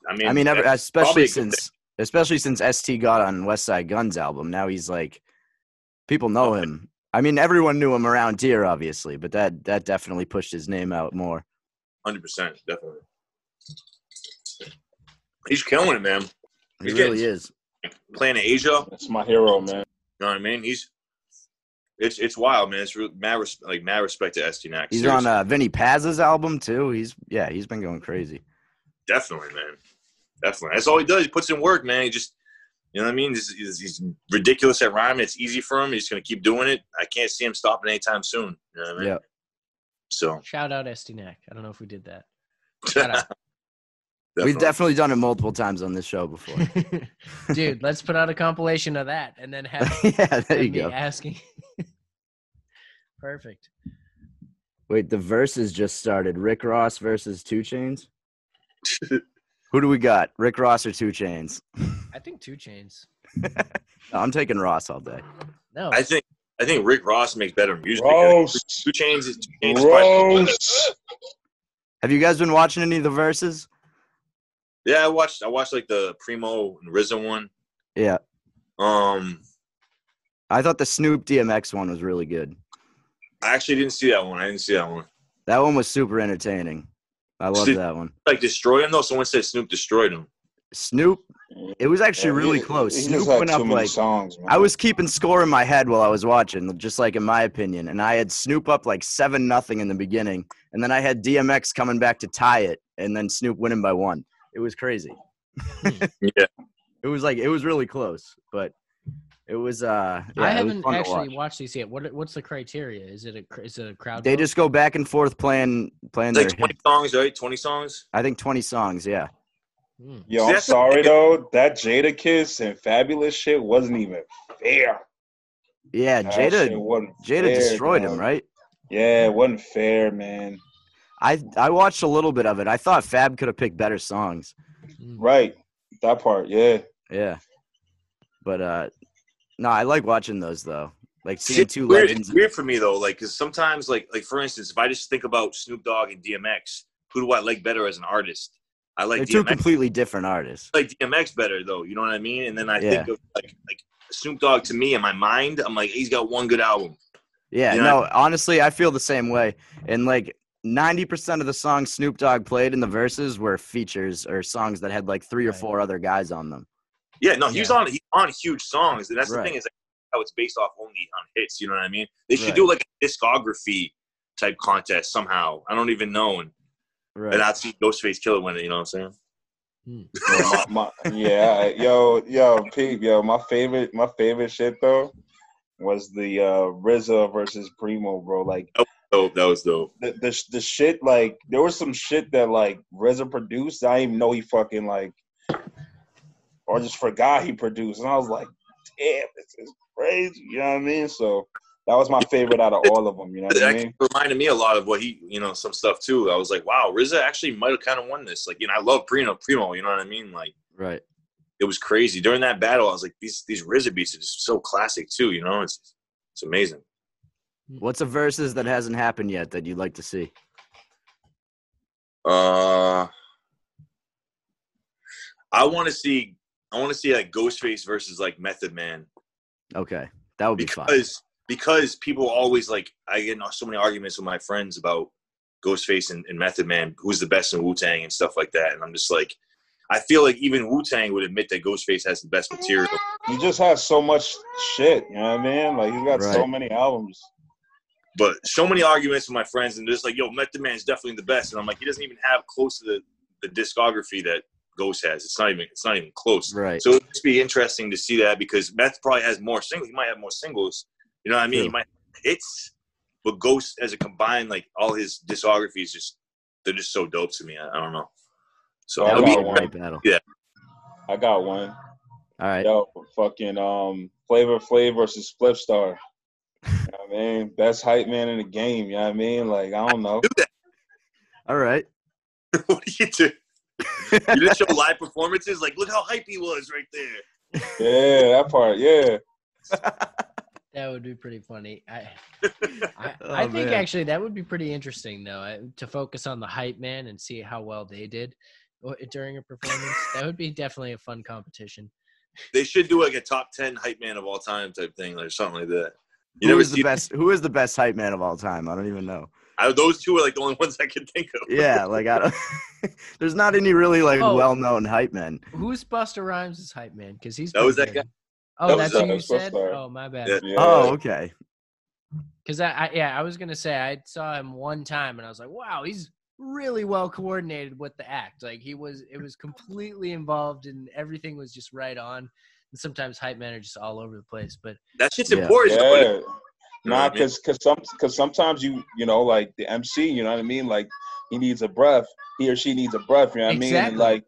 I mean I mean, ever, especially probably thing. since especially since Estee got on Westside Gunn's album. Now he's like, people know him. I mean, everyone knew him around here, obviously, but that that definitely pushed his name out more. Hundred percent, definitely. He's killing it, man. He He's really is. Playing in Asia, That's my hero, man. you know what I mean? He's it's it's wild, man. It's real, mad res- like mad respect to Estee Nack. He's on uh, Vinnie Paz's album too. He's yeah, he's been going crazy. definitely, man. Definitely, that's all he does. He puts in work, man. He just you know what I mean? He's, he's, he's ridiculous at rhyming. It's easy for him. He's gonna keep doing it. I can't see him stopping anytime soon. You know what I mean? Yeah. So Shout out Estee Nack. I don't know if we did that. Shout out. We've definitely done it multiple times on this show before. Dude, let's put out a compilation of that and then have yeah, there you me go. asking. Perfect. Wait, the verses just started. Rick Ross versus 2 Chainz. Who do we got? Rick Ross or 2 Chainz? I think 2 Chainz. I'm taking Ross all day. No. I think I think Rick Ross makes better music. Roast. 2 Chainz is 2 Chainz is probably- Roast. Have you guys been watching any of the verses? Yeah, I watched I watched like the Primo and RZA one. Yeah, Um, I thought the Snoop DMX one was really good. I actually didn't see that one. I didn't see that one. That one was super entertaining. I love Did- that one. Like destroy him though. Someone said Snoop destroyed him. Snoop, it was actually Yeah, really he- close. he Snoop just had went too up many like songs, man. I was keeping score in my head while I was watching, just like in my opinion, and I had Snoop up like seven nothing in the beginning, and then I had DMX coming back to tie it, and then Snoop winning by one. It was crazy. Yeah. It was like it was really close, but it was uh yeah, I haven't actually watch. watched these yet. What what's the criteria? Is it a is it a crowd? They vote? just go back and forth playing playing It's like their twenty songs, right? Twenty songs. I think 20 songs, yeah. Hmm. Yo, I'm sorry though. That Jadakiss and Fabolous shit wasn't even fair. Yeah, That Jada Jada fair, destroyed him, right? Yeah, it wasn't fair, man. I I watched a little bit of it. I thought Fab could have picked better songs. Right, that part. Yeah, Yeah. But uh no, I like watching those though. Like seeing it's two weird, legends. It's weird for me though, like because sometimes, like like for instance, if I just think about Snoop Dogg and DMX, who do I like better as an artist? I like They're two completely different artists. I like DMX better though. You know what I mean? And then I Yeah. think of like like Snoop Dogg to me in my mind, I'm like he's got one good album. Yeah, Yeah. no, honestly, I feel the same way. And like 90% of the songs Snoop Dogg played in the verses were features or songs that had like three or four other guys on them. Yeah, no, he's Yeah. on he's on huge songs, and that's the thing is like, how it's based off only on hits. You know what I mean? They should Right. do like a discography type contest somehow. I don't even know, and, Right. and I'd see Ghostface Killah win it. You know what I'm saying? Yo, my, my, yeah, yo, yo, Pete, yo, my favorite, my favorite shit though was the uh RZA versus Primo, bro. Like Dope. That was dope. the, the the shit, like there was some shit that like RZA produced. I didn't even know he fucking like, or just forgot he produced, and I was like, damn, this is crazy. You know what I mean? So that was my favorite out of all of them. You know It what I actually mean? reminded me a lot of what he, you know, some stuff too. I was like, wow, RZA actually might have kind of won this. Like, you know, I love Primo, Primo. You know what I mean? Like, Right. it was crazy during that battle. I was like, these these RZA beats are just so classic too. You know, it's it's amazing. What's a verses that hasn't happened yet that you'd like to see? Uh, I want to see, I want to see like Ghostface versus like Method Man Okay, that would be fun. because because people always like I get so many arguments with my friends about Ghostface and, and Method Man, who's the best in Wu Tang and stuff like that, and I'm just like. I feel like even Wu Tang would admit that Ghostface has the best material. He just has so much shit. You know what I mean? Like he's got so many albums. But so many arguments with my friends, and they're just like, "Yo, Method Man is definitely the best," and I'm like, he doesn't even have close to the, the discography that Ghost has. It's not even it's not even close. Right. So it'd just be interesting to see that because Meth probably has more singles. He might have more singles. You know what I mean? He might have hits, but Ghost as a combined, like all his discographies just they're just so dope to me. I, I don't know. So that I'll be got a one. great battle. I got one. All right. Yo, fucking um, Flavor Flav versus Spliff Star. You know I mean? Best hype man in the game. You know what I mean? Like I don't know. All right. what do you do? You didn't show live performances. Like, look how hype he was right there. Yeah, that part. Yeah. That would be pretty funny. I I, Oh, I think man. actually that would be pretty interesting though I- to focus on the hype man and see how well they did uh, during a performance. that would be definitely a fun competition. They should do like a top ten hype man of all time type thing, or something like that. You Who never the see best? Who is the best hype man of all time? I don't even know. I, those two are like the only ones I can think of. Yeah, like I don't. there's not any really like Oh. well-known hype men. Who's Busta Rhymes' hype man? Because he's That was that good. Oh, That that's was, who uh, you said. Star. Oh, my bad. Yeah. Yeah. Oh, okay. Because I, I, yeah, I was gonna say I saw him one time and I was like, wow, he's really well coordinated with the act. Like he was, it was completely involved and everything was just right on. And sometimes hype men are just all over the place, but That shit's Yeah. important. Yeah. You Nah, what I mean? cause, cause some, cause sometimes you, you know, like the MC, you know what I mean? Like he needs a breath. He or she needs a breath. You know what I mean? And like,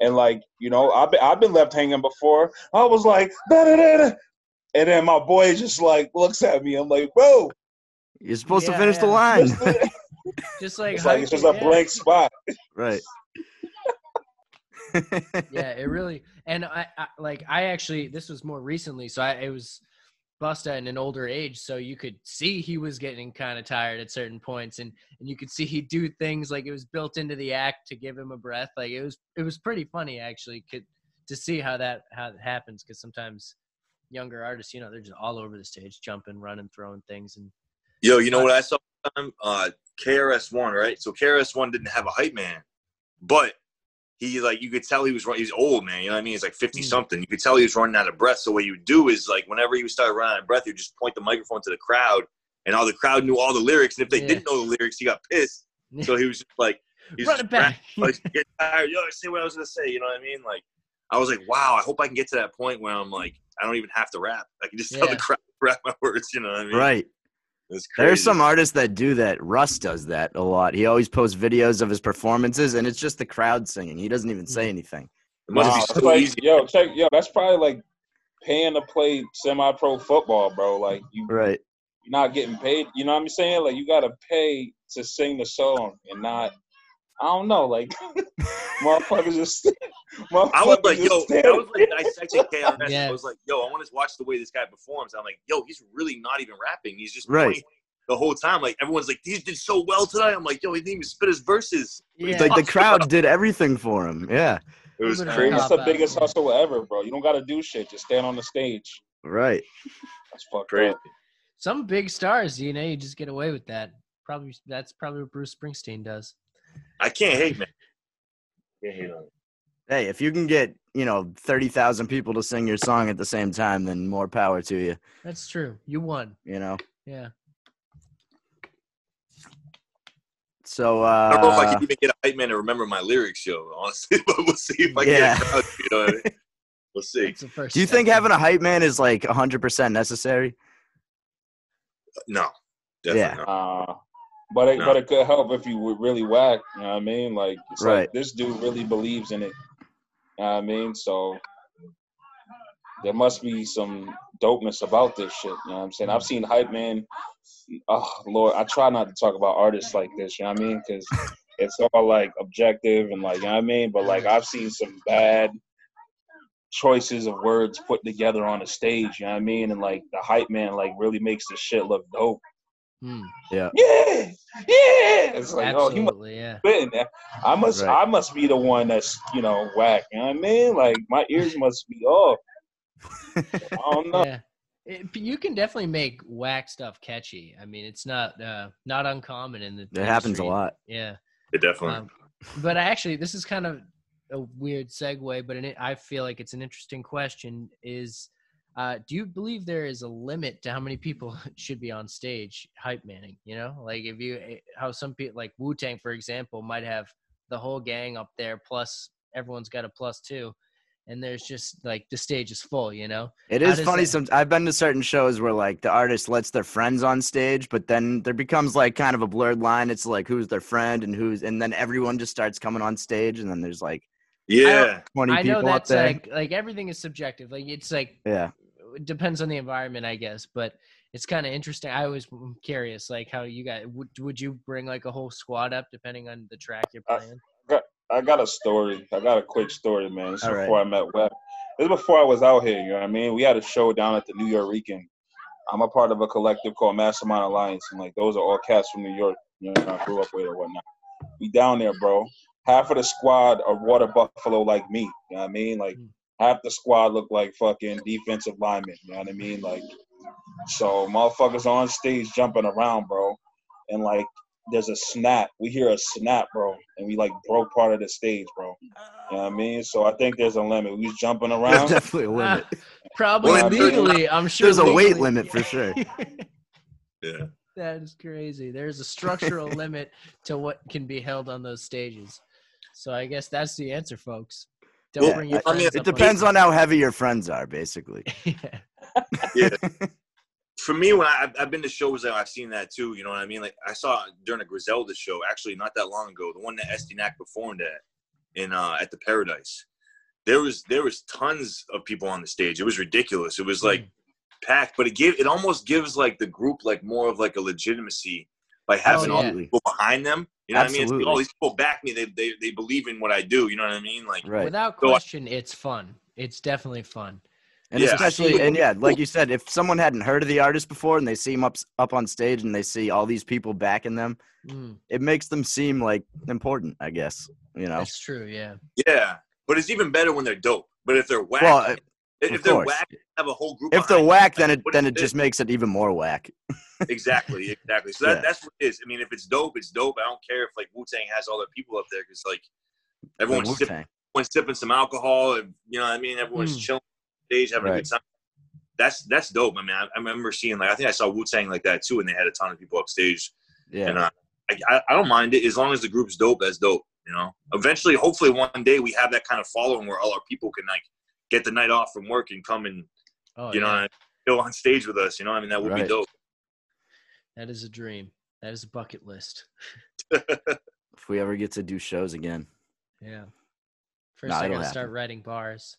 and like, you know, I've been, I've been left hanging before. I was like, da da da, da. and then my boy just like looks at me. I'm like, bro, You're supposed to Yeah, finish the line. just like it's like it's just a yeah. blank spot. right. yeah, it really and I, I like I actually this was more recently, so I it was Busta in an older age, so you could see he was getting kind of tired at certain points, and and you could see he'd do things like it was built into the act to give him a breath. Like it was it was pretty funny actually could to see how that how it happens because sometimes younger artists, you know, they're just all over the stage, jumping, running, throwing things, and Yo, you know what I saw? Uh, KRS One, right? So KRS One didn't have a hype man, but he like you could tell he was he's old man. You know what I mean? He's like fifty Mm. something. You could tell he was running out of breath. So what you would do is like whenever he would start running out of breath, you just point the microphone to the crowd, and all the crowd knew all the lyrics. And if they Yeah. didn't know the lyrics, he got pissed. So he was just like, he was run it back. like get tired. Yo, say what I was gonna say. You know what I mean? Like, I was like, wow. I hope I can get to that point where I'm like, I don't even have to rap. I can just tell the crowd rap my words. You know what I mean? right. It's crazy. There's some artists that do that. Russ does that a lot. He always posts videos of his performances, and it's just the crowd singing. He doesn't even say mm. anything. It must Wow, be it's so like, easy. Yo, check, yo, that's probably like paying to play semi-pro football, bro. Like you, Right. you're not getting paid. You know what I'm saying? Like you gotta pay to sing the song and not. I don't know, like motherfuckers just. Motherfuckers I was like, yo, I was like dissecting KRS. Yeah. I was like, yo, I want to watch the way this guy performs. I'm like, yo, he's really not even rapping. He's just Right. pointing the whole time. Like everyone's like, he did so well tonight. I'm like, yo, he didn't even spit his verses. What are you Yeah. Like the crowd did everything for him. Yeah. It was Little bit of crazy. That's the Cop out. biggest hustle ever, bro. You don't gotta do shit. Just stand on the stage. Right. That's fucked Crazy. Some big stars, you know, you just get away with that. Probably that's probably what Bruce Springsteen does. I can't hate, man. Can't hate on it. Hey, if you can get, you know, 30,000 people to sing your song at the same time, then more power to you, That's true. You won. you know? Yeah. So uh, I don't know if I uh, can even get a hype man to remember my lyrics, yo. Honestly, but we'll see if I Yeah. get crowd. You know what I mean? We'll see. The first do you think having a hype man is like 100% necessary? No, definitely Yeah. not. Uh, but it, No. but it could help if you would really whack. You know what I mean? Like, it's Right. like this dude really believes in it. Know what I mean? So there must be some dopeness about this shit. You know what I'm saying? I've seen hype man. Oh Lord, I try not to talk about artists like this. You know what I mean? Because it's all like objective and like you know what I mean. But like I've seen some bad choices of words put together on a stage. You know what I mean? And like the hype man like really makes the shit look dope. Hmm, Yeah, yeah. It's like, oh, he must absolutely, yeah. been there. I must, Right. I must be the one that's, you know, whack. You know what I mean? Like my ears must be off. I don't know. Yeah. It, you can definitely make whack stuff catchy. I mean, it's not uh, not uncommon in the. It happens a lot. Yeah. It definitely. Um, but actually, this is kind of a weird segue, but in it, I feel like it's an interesting question. Is uh, do you believe there is a limit to how many people should be on stage hype manning? You know, like if you eh, how some people like Wu Tang, for example, might have the whole gang up there plus everyone's got a plus two, and there's just like the stage is full. You know. It How is funny. that- Some I've been to certain shows where like the artist lets their friends on stage, but then there becomes like kind of a blurred line. It's like who's their friend and who's, and then everyone just starts coming on stage, and then there's like yeah. twenty I know people up that's there. like like everything is subjective. Like it's like yeah, it depends on the environment, I guess. But it's kind of interesting. I was curious, like how you guys would would you bring like a whole squad up depending on the track you're playing? I got a story. I got a quick story, man. This is All right. before I met Web. This is before I was out here. You know what I mean? We had a show down at the Nuyorican. I'm a part of a collective called Mastermind Alliance, and like those are all cats from New York. You know, I grew up with or whatnot. We down there, bro. Half of the squad are water buffalo like me. You know what I mean? Like Mm. Half the squad look like fucking defensive linemen. You know what I mean? Like so, motherfuckers on stage jumping around, bro, and like there's a snap. We hear a snap, bro, and we like broke part of the stage, bro. You know what I mean? So I think there's a limit. We was jumping around. there's around. definitely a limit. Ah, probably Well, legally, I'm sure. There's a weight limit for sure. Yeah. that is crazy. There's a structural limit to what can be held on those stages. So I guess that's the answer, folks. Don't Well, bring your I mean, friends It depends on how heavy your friends are, basically. Yeah. For me, when I, I've- I've been to shows that I've seen that too. You know what I mean? Like I saw during a Griselda show, actually not that long ago, the one that Estee Nack performed at in uh, at the Paradise. There was there was tons of people on the stage. It was ridiculous. It was like packed, but it gave it almost gives like the group like more of like a legitimacy by having Oh, all these people behind them. You know what I mean? It's like, oh, these people back me. They, they they believe in what I do. You know what I mean? Like Right. Without So I- question, it's fun. It's definitely fun. And Yeah. especially, and yeah, like you said, if someone hadn't heard of the artist before and they see him up up on stage and they see all these people backing them, Mm, it makes them seem like important. I guess you know. that's true. Yeah. yeah, but it's even better when they're dope. But if they're whack, Well, uh, if of they're course. whack, have a whole group. If they're whack, them, then it what then it just makes it even more whack. exactly, exactly. So that, Yeah. that's what it is. I mean, if it's dope, it's dope. I don't care if like Wu Tang has all their people up there because like everyone's Like sipping, everyone's sipping some alcohol, and you know what I mean. Everyone's Mm. chilling on stage, having a good time. That's that's dope. I mean, I, I remember seeing like I think I saw Wu Tang like that too, and they had a ton of people up stage. Yeah. And uh, I, I I don't mind it as long as the group's dope. That's dope. You know. Eventually, hopefully, one day we have that kind of following where all our people can like get the night off from work and come and Oh, you know yeah. and chill on stage with us. You know, I mean that would be dope. that is a dream. That is a bucket list. If we ever get to do shows again, Yeah. First, Nah, I gotta start writing bars.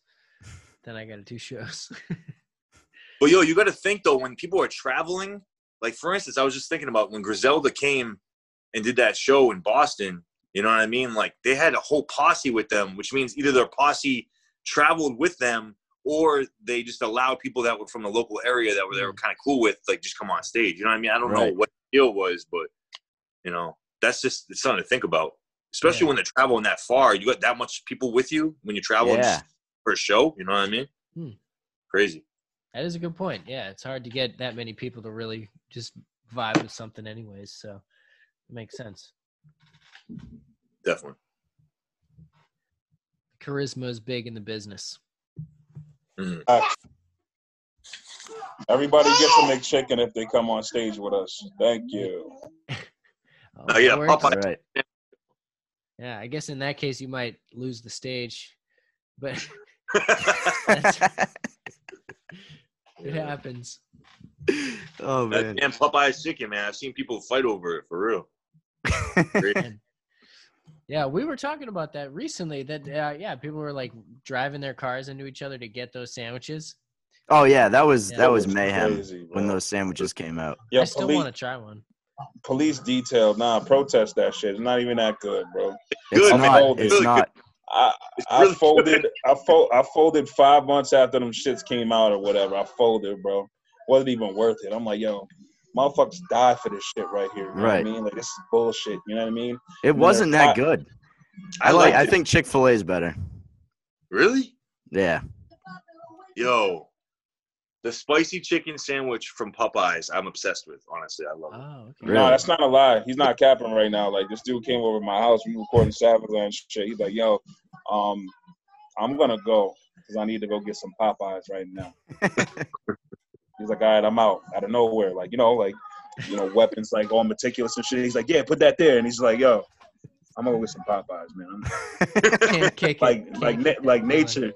then I gotta do shows. But yo, you got to think though when people are traveling. Like for instance, I was just thinking about when Griselda came and did that show in Boston. You know what I mean? Like they had a whole posse with them, which means either their posse traveled with them or they just allowed people that were from the local area that were they were kind of cool with, like just come on stage. You know what I mean? I don't know what the deal was, but you know, that's just it's something to think about. Especially Yeah. when they're traveling that far, you got that much people with you when you're traveling Yeah. for a show. You know what I mean? Hmm. Crazy. that is a good point. Yeah, it's hard to get that many people to really just vibe with something, anyways. So it makes sense. Definitely. Charisma is big in the business. Mhm. Everybody gets a McChicken if they come on stage with us. Thank you. Oh, yeah. Popeye. Right. Yeah, I guess in that case you might lose the stage, but it happens. oh man. damn Popeye's chicken, man. I've seen people fight over it for real. And yeah, we were talking about that recently. That uh, yeah, people were like driving their cars into each other to get those sandwiches. oh yeah, that was Yeah. that was was mayhem crazy, when those sandwiches came out. Yeah, I still want to try one. police detail. Nah, protest that shit. It's not even that good, bro. It's Good, not. It's It's not. I I folded. I fo- I folded five months after them shits came out or whatever. I folded, bro. Wasn't even worth it. I'm like, yo, motherfuckers die for this shit right here. You know Right. what I mean? Like this is bullshit. You know what I mean? It wasn't that I- good. I like. I think Chick Fil A is better. Really? Yeah. Yo, the spicy chicken sandwich from Popeyes, I'm obsessed with. Honestly, I love it. Oh, okay. Really? No, that's not a lie. He's not capping right now. Like this dude came over to my house. We recording Savage and shit. He's like, yo, um, I'm gonna go because I need to go get some Popeyes right now. He's like, all right, I'm out out of nowhere. Like, you know, like, you know, weapons like all meticulous and shit. He's like, yeah, put that there. And he's like, yo, I'm gonna go get some Popeyes, man. I'm, Can't kick it. like, Can't like, kick na- it. like nature.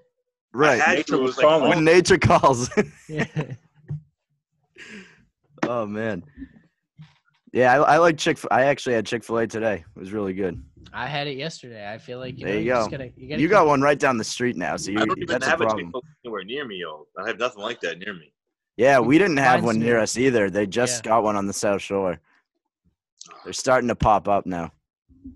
right. I nature was was like, calling. when nature calls. Yeah. oh man. Yeah, I, I like Chick. I actually had Chick Fil A today. It was really good. I had it yesterday. I feel like you There know, you you just go. gotta, you, gotta You got one right down the street now, so you I don't even that's a have a problem. Chick-fil-A anywhere near me, yo. I have nothing like that near me. Yeah, we didn't have one near us either. They just Yeah. got one on the South Shore. They're starting to pop up now.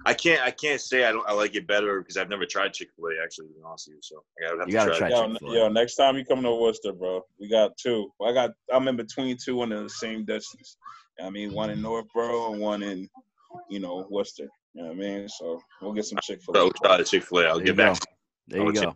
I can't. I can't say I don't. I like it better because I've never tried Chick Fil A. Actually, to be honest with you, so I gotta have You to gotta try. try it. Yo, Chick-fil-A. yo, next time you come to Worcester, bro, we got two. I got. I'm in between two and in the same distance. I mean, one in Northborough and one in, you know, Worcester. You know what I mean? So we'll get some Chick Fil So A. I'll try the Chick Fil A. I'll There get back. go. to There Oh, you Chick- go.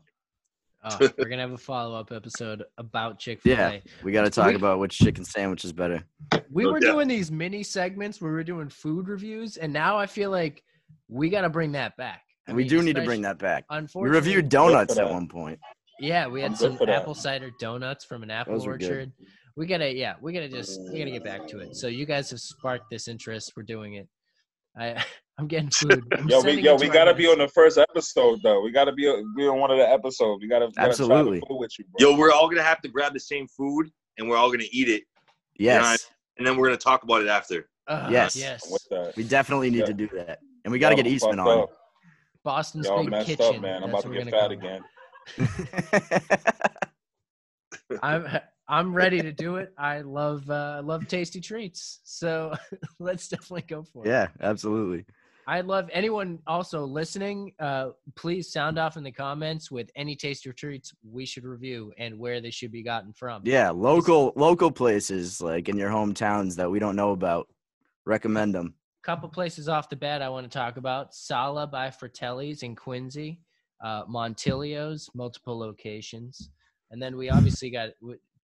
Oh, we're gonna have a follow up episode about Chick Fil A. Yeah, we got to talk We- about which chicken sandwich is better. We were doubt. doing these mini segments where we were doing food reviews, and now I feel like we got to bring that back. I And we mean, do need to bring that back. Unfortunately, We reviewed donuts at one point. Yeah, we I'm had some apple cider donuts from an apple Those were good. orchard. We gotta, yeah, we gotta just, we gotta get back to it. So you guys have sparked this interest. We're doing it. I, I'm getting food. I'm Yo, we yo, we gotta our be on the first episode though. We gotta be be on one of the episodes. We gotta, gotta Absolutely. try the food with you, bro. Yo, we're all gonna have to grab the same food, and we're all gonna eat it, Yes, and then we're gonna talk about it after. Uh, Yes. yes. we definitely need Yeah. to do that. And we got to Y'all get Eastman fucked on. up. Boston's Y'all big messed kitchen. up, man. I'm That's about to get fat again. I'm I'm ready to do it. I love uh, love tasty treats. So let's definitely go for it. yeah, absolutely. I love anyone also listening. Uh, please sound off in the comments with any tasty treats we should review and where they should be gotten from. Yeah, local local places like in your hometowns that we don't know about. Recommend them. couple places off the bat I want to talk about. Sala by Fratelli's in Quincy, uh, Montilio's, multiple locations, and then we obviously got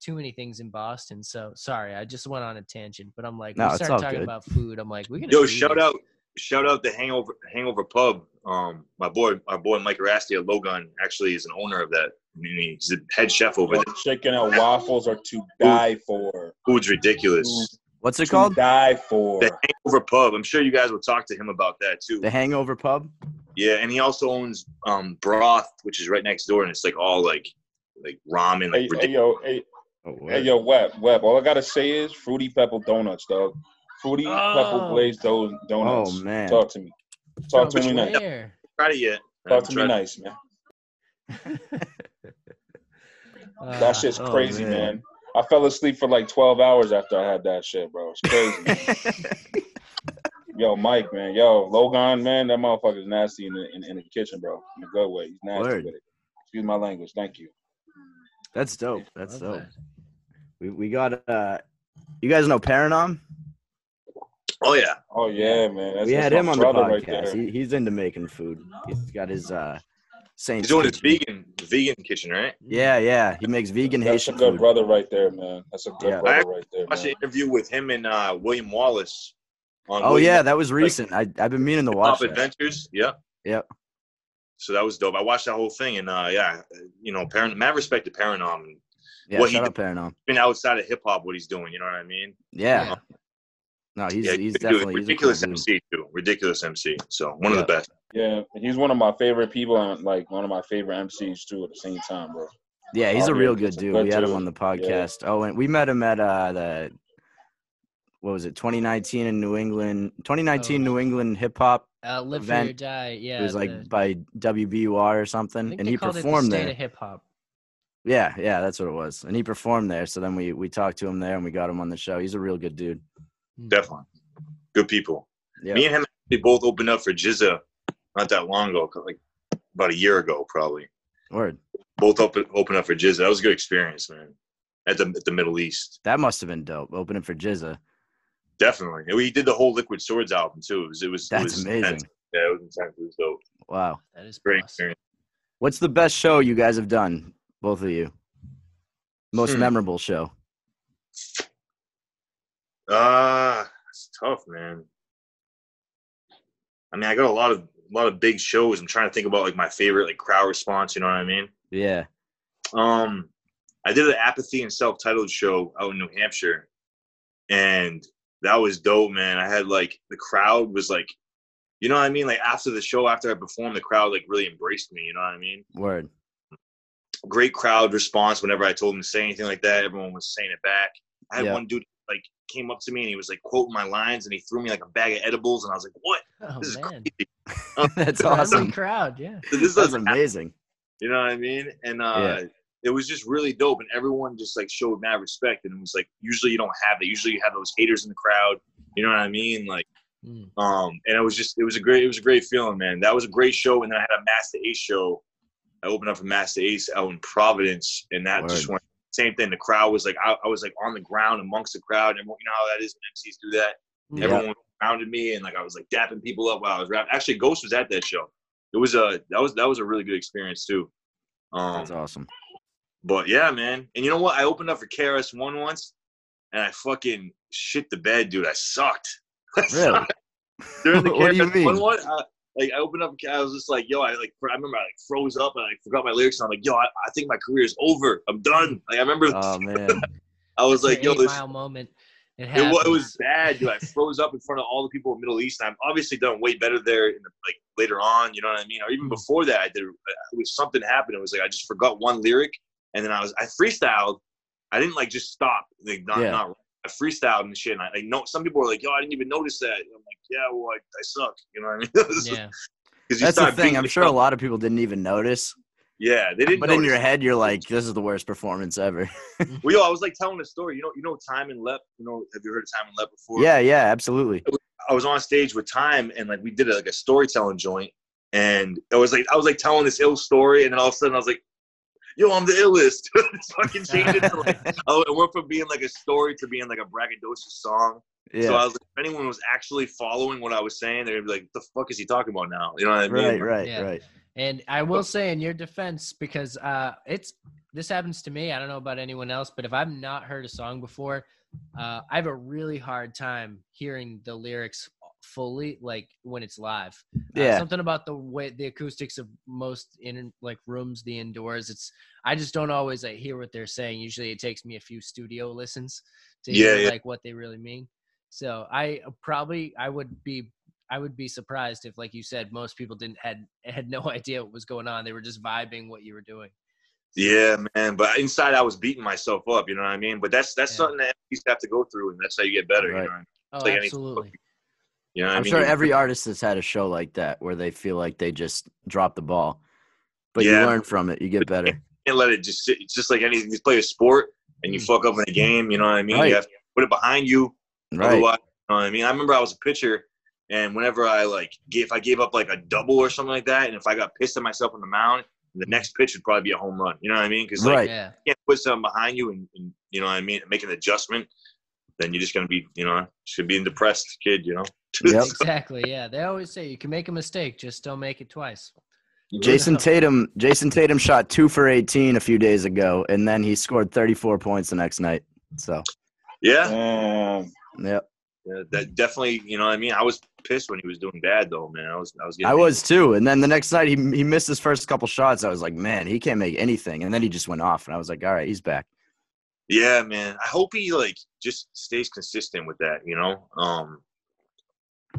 too many things in Boston. So sorry, I just went on a tangent, but I'm like, No, we it's started talking good. about food. I'm like, we got Yo, shout out, shout out the Hangover Hangover Pub. Um, my boy, our boy Mike Rastia Logan actually is an owner of that. I mean, He's the head chef over Yo, there. chicken and waffles are to die for. Food's ridiculous. What's it To called? die for. The Hangover Pub. I'm sure you guys will talk to him about that too. The Hangover Pub. Yeah, and he also owns um Broth, which is right next door, and it's like all like like ramen, like Hey, hey, yo, hey, Oh, hey, yo, Web, Web. All I gotta say is fruity pepper donuts, dog. Fruity pepper Oh. glazed do- donuts. Oh, man. talk to me. Talk to me nice. Where? Tried it yet? Talk to me it. nice, man. Uh, That shit's oh, crazy, man. man. I fell asleep for like 12 hours after I had that shit, bro. It's crazy. yo, Mike, man. Yo, Logan, man. That motherfucker's nasty in the, in, in the kitchen, bro. In a good way. He's nasty Word. with it. Excuse my language. Thank you. That's dope. That's love dope. that. We we got uh you guys know Paranom? Oh yeah, Oh, yeah, man. That's, we had him on the brother right podcast. he, he's into making food. He's got his uh Saint he's doing his vegan vegan kitchen, right? Yeah, yeah. He makes vegan That's a good food. brother right there, man. That's a good Yeah. brother right there, I watched an interview with him and uh, William Wallace. On Oh William yeah, that was recent. I I've been meaning to watch Pop that. Adventures. Yep. Yep. So that was dope. I watched that whole thing, and uh, yeah, you know, Paran- mad respect to Paranom and Yeah, what he shut did. up, Paranom. been outside of hip hop, what he's doing. You know what I mean? Yeah. No, he's yeah, he's definitely he's a cool ridiculous dude. MC too. Ridiculous MC. So one of the best. Yeah, he's one of my favorite people and like one of my favorite MCs too at the same time, bro. Yeah, he's Oh, a real good dude. good We had him on the Yeah. podcast. Oh, and we met him at uh the what was it, 2019 in New England, 2019 Oh. New England hip hop. Uh, live for your Event. die. Yeah. it was like by WBUR or I something, think and they he called it the performed state there. of hip hop. Yeah, yeah, that's what it was. And he performed there. So then we we talked to him there and we got him on the show. He's a real good dude. Definitely. Good people. Yeah. Me and him we both opened up for GZA not that long ago, like about a year ago probably. Word. Both open open up for GZA. That was a good experience, man. At the at the Middle East. That must have been dope. Opening for GZA. Definitely. And we did the whole Liquid Swords album too. It was it was it That's was amazing. intense. Yeah, it was intense. It was dope. Wow. That is Great boss. experience. What's the best show you guys have done, both of you? Most Hmm. memorable show. Uh it's tough, man. I mean, I got a lot of a lot of big shows. I'm trying to think about like my favorite like crowd response, you know what I mean? Yeah. Um, I did an apathy and Celph Titled show out in New Hampshire, and that was dope, man. I had like the crowd was like, you know what I mean? Like after the show, after I performed, the crowd like really embraced me. You know what I mean? Word. Great crowd response whenever I told them to say anything like that. Everyone was saying it back. I had Yeah. one dude like came up to me and he was like quoting my lines and he threw me like a bag of edibles and I was like, "What? Oh This is crazy." That's Friendly awesome. crowd. Yeah. This That's doesn't happen. amazing. You know what I mean? And uh, it was just really dope, and everyone just like showed mad respect. And it was like usually you don't have that. Usually you have those haters in the crowd. You know what I mean? Like, Mm. um, and it was just it was a great it was a great feeling, man. That was a great show, and then I had a Masta Ace show. I opened up for Masta Ace out in Providence, and that just went same thing. The crowd was like I, I was like on the ground amongst the crowd, and you know how that is when MCs do that. Yeah. Everyone surrounded me, and like I was like dapping people up while I was rapping. Actually, Ghost was at that show. It was a that was that was a really good experience too. Um, That's awesome. but yeah, man. And you know what? I opened up for KRS One once, and I fucking shit the bed, dude. I sucked. I Really? sucked. During the What do you KRS One mean? one, I, like I opened up, I was just like, yo, I like, I remember I like froze up and I forgot my lyrics. And I'm like, yo, I, I think my career is over. I'm done. Like I remember, Oh man. I was like, yo, an eight this, mile moment. It, it, wa- it was bad, dude. I froze up in front of all the people in the Middle East. I've obviously done way better there, in the, like later on. You know what I mean? Or even mm-hmm. before that, I did. It was something happened. It was like I just forgot one lyric, and then I was I freestyled. I didn't like just stop. Like not Yeah. not. I freestyled and shit. And I like no. Some people were like, "Yo, I didn't even notice that." And I'm like, "Yeah, well, I, I suck." You know what I mean? Yeah. you That's the start thing. I'm sure a oh. lot of people didn't even notice. Yeah, they didn't. But in your head, you're like, "This is the worst performance ever." well, yo, I was like telling a story. You know, you know, Time and Lep. You know, have you heard of Time and Lep before? yeah, yeah, absolutely. I was on stage with Time and like we did a, like a storytelling joint, and it was like I was like telling this ill story, and then all of a sudden I was like, "Yo, I'm the illest." Just fucking changed it to like oh, it went from being like a story to being like a braggadocious song. Yeah. So I was like, if anyone was actually following what I was saying, they'd be like, "The fuck is he talking about now?" You know what I mean? right, right, Yeah. right. And I will say in your defense, because uh, it's this happens to me. I don't know about anyone else, but if I've not heard a song before, uh, I have a really hard time hearing the lyrics fully, like when it's live. Uh, Yeah. something about the way the acoustics of most in like rooms, the indoors. It's I just don't always like, hear what they're saying. Usually, it takes me a few studio listens to Yeah, hear yeah. like what they really mean. So I uh, probably I would be I would be surprised if, like you said, most people didn't had had no idea what was going on. They were just vibing what you were doing. Yeah, man. But inside, I was beating myself up. You know what I mean? But that's that's Yeah. something that you have to go through, and that's how you get better. Right. You know? Oh, like absolutely. You know what I I'm mean? sure every artist has had a show like that where they feel like they just dropped the ball, but Yeah. you learn from it. You get better. can't let it just sit. It's just like anything. you play a sport and you Mm. fuck up in a game. You know what I mean? Right. You have to put it behind you. Right. Otherwise, you know what I mean? I remember I was a pitcher, and whenever I like, if I gave up like a double or something like that, and if I got pissed at myself on the mound, the next pitch would probably be a home run. You know what I mean? Because like, Right. Yeah. you can't put something behind you, and, and you know what I mean, make an adjustment. Then you're just gonna be, you know, should be a depressed kid. You know. Yep. Exactly. Yeah. They always say you can make a mistake, just don't make it twice. Jason Tatum. Jayson Tatum shot two for 18 a few days ago, and then he scored 34 points the next night. So, yeah. Damn. yep. Yeah, that definitely, you know what I mean. I was pissed when he was doing bad, though, man. I was, I was. Getting I was too. And then the next night he he missed his first couple shots. I was like, man, he can't make anything. And then he just went off, and I was like, all right, he's back. Yeah, man. I hope he like just stays consistent with that. You know. Um.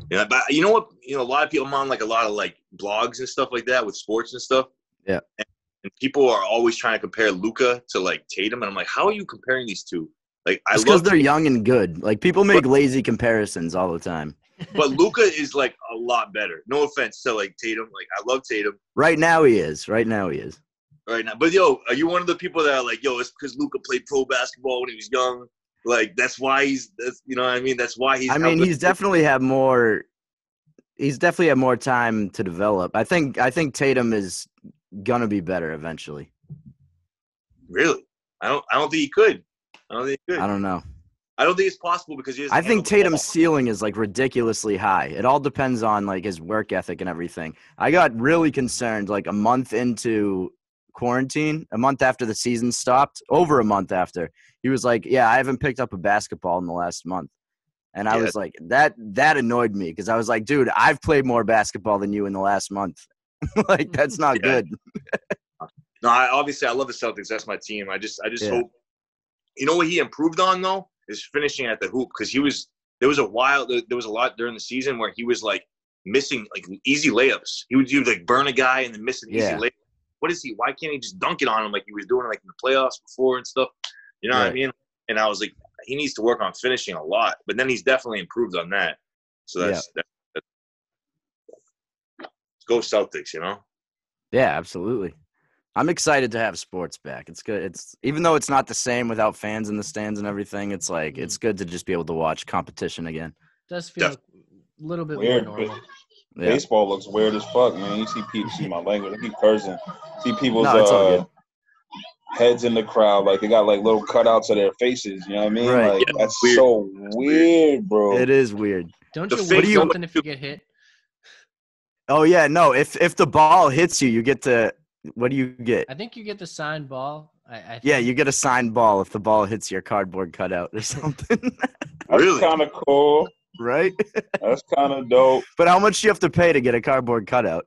Yeah, but you know what? You know, a lot of people I'm on like a lot of like blogs and stuff like that with sports and stuff. Yeah. And, and people are always trying to compare Luka to like Tatum, and I'm like, how are you comparing these two? Like, I because they're young and good. Like people make lazy comparisons all the time. but Luka is like a lot better. No offense to like Tatum. Like, I love Tatum. Right now he is. Right now he is. Right now. But yo, are you one of the people that are like, yo, it's because Luka played pro basketball when he was young? Like that's why he's that's you know what I mean? That's why he's I mean, he's definitely had more. He's definitely had more time to develop. I think. I think Tatum is gonna be better eventually. really. I don't I don't think he could. I don't think he could. I don't, know. I don't think it's possible because he I think Tatum's ceiling is like ridiculously high. It all depends on like his work ethic and everything. I got really concerned like a month into quarantine, a month after the season stopped, over a month after. He was like, "Yeah, I haven't picked up a basketball in the last month." And I Yeah. was like, that that annoyed me because I was like, "Dude, I've played more basketball than you in the last month." like that's not Yeah. good. No, I, obviously I love the Celtics. That's my team. I just I just Yeah. hope you know what he improved on though is finishing at the hoop because he was there was a while there was a lot during the season where he was like missing like easy layups. He would do like burn a guy and then miss an easy layup. What is he? Why can't he just dunk it on him like he was doing like in the playoffs before and stuff? You know what I mean? And I was like, he needs to work on finishing a lot. But then he's definitely improved on that. So that's that, that, go Celtics. You know. Yeah, absolutely. I'm excited to have sports back. It's good. It's even though it's not the same without fans in the stands and everything. It's like it's mm-hmm. good to just be able to watch competition again. does feel Def- a little bit Weird, more but- normal. Yeah. Baseball looks weird as fuck, man. You see people, see my language. I keep cursing. See people's No, uh, heads in the crowd, like they got like little cutouts of their faces. You know what I mean? Right. Like Yeah, that's weird. so That's weird, bro. It is weird. Don't The you fake win you- something if you get hit? Oh yeah, no. If if the ball hits you, you get to what do you get? I think you get the signed ball. I, I Yeah, you get a signed ball if the ball hits your cardboard cutout or something, That's Really? kind of cool. Right? That's kind of dope. But how much do you have to pay to get a cardboard cutout?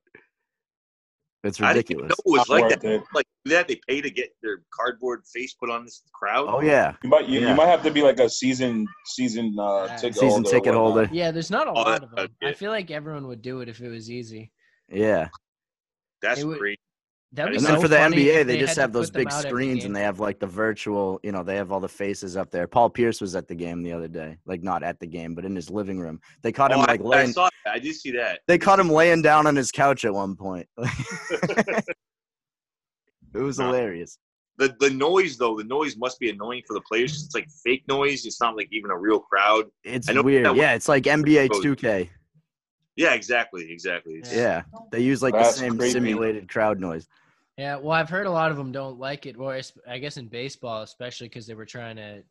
It's I didn't ridiculous. know it was like worth that. it. Like that, they pay to get their cardboard face put on this crowd. Oh yeah, You might you, Yeah. you might have to be like a season season uh, Yeah. ticket Season holder ticket holder. Yeah, there's not a Oh, lot of them. I feel like everyone would do it if it was easy. yeah. that's It would- great. That would And be then so for the NBA, if they, just have those big screens and they have like the virtual, you know, they have all the faces up there. Paul Pierce was at the game the other day, like not at the game, but in his living room. They caught oh, him Oh, I, like I laying. saw that. I did see that. They caught him laying down on his couch at one point. it was Nah. hilarious. The the noise though, the noise must be annoying for the players. It's like fake noise. It's not like even a real crowd. It's weird. Yeah, it's like NBA 2K. Yeah, exactly, exactly. It's- Yeah, they use like That's the same creepy. simulated crowd noise. Yeah, well, I've heard a lot of them don't like it. Or I guess in baseball, especially because they were trying to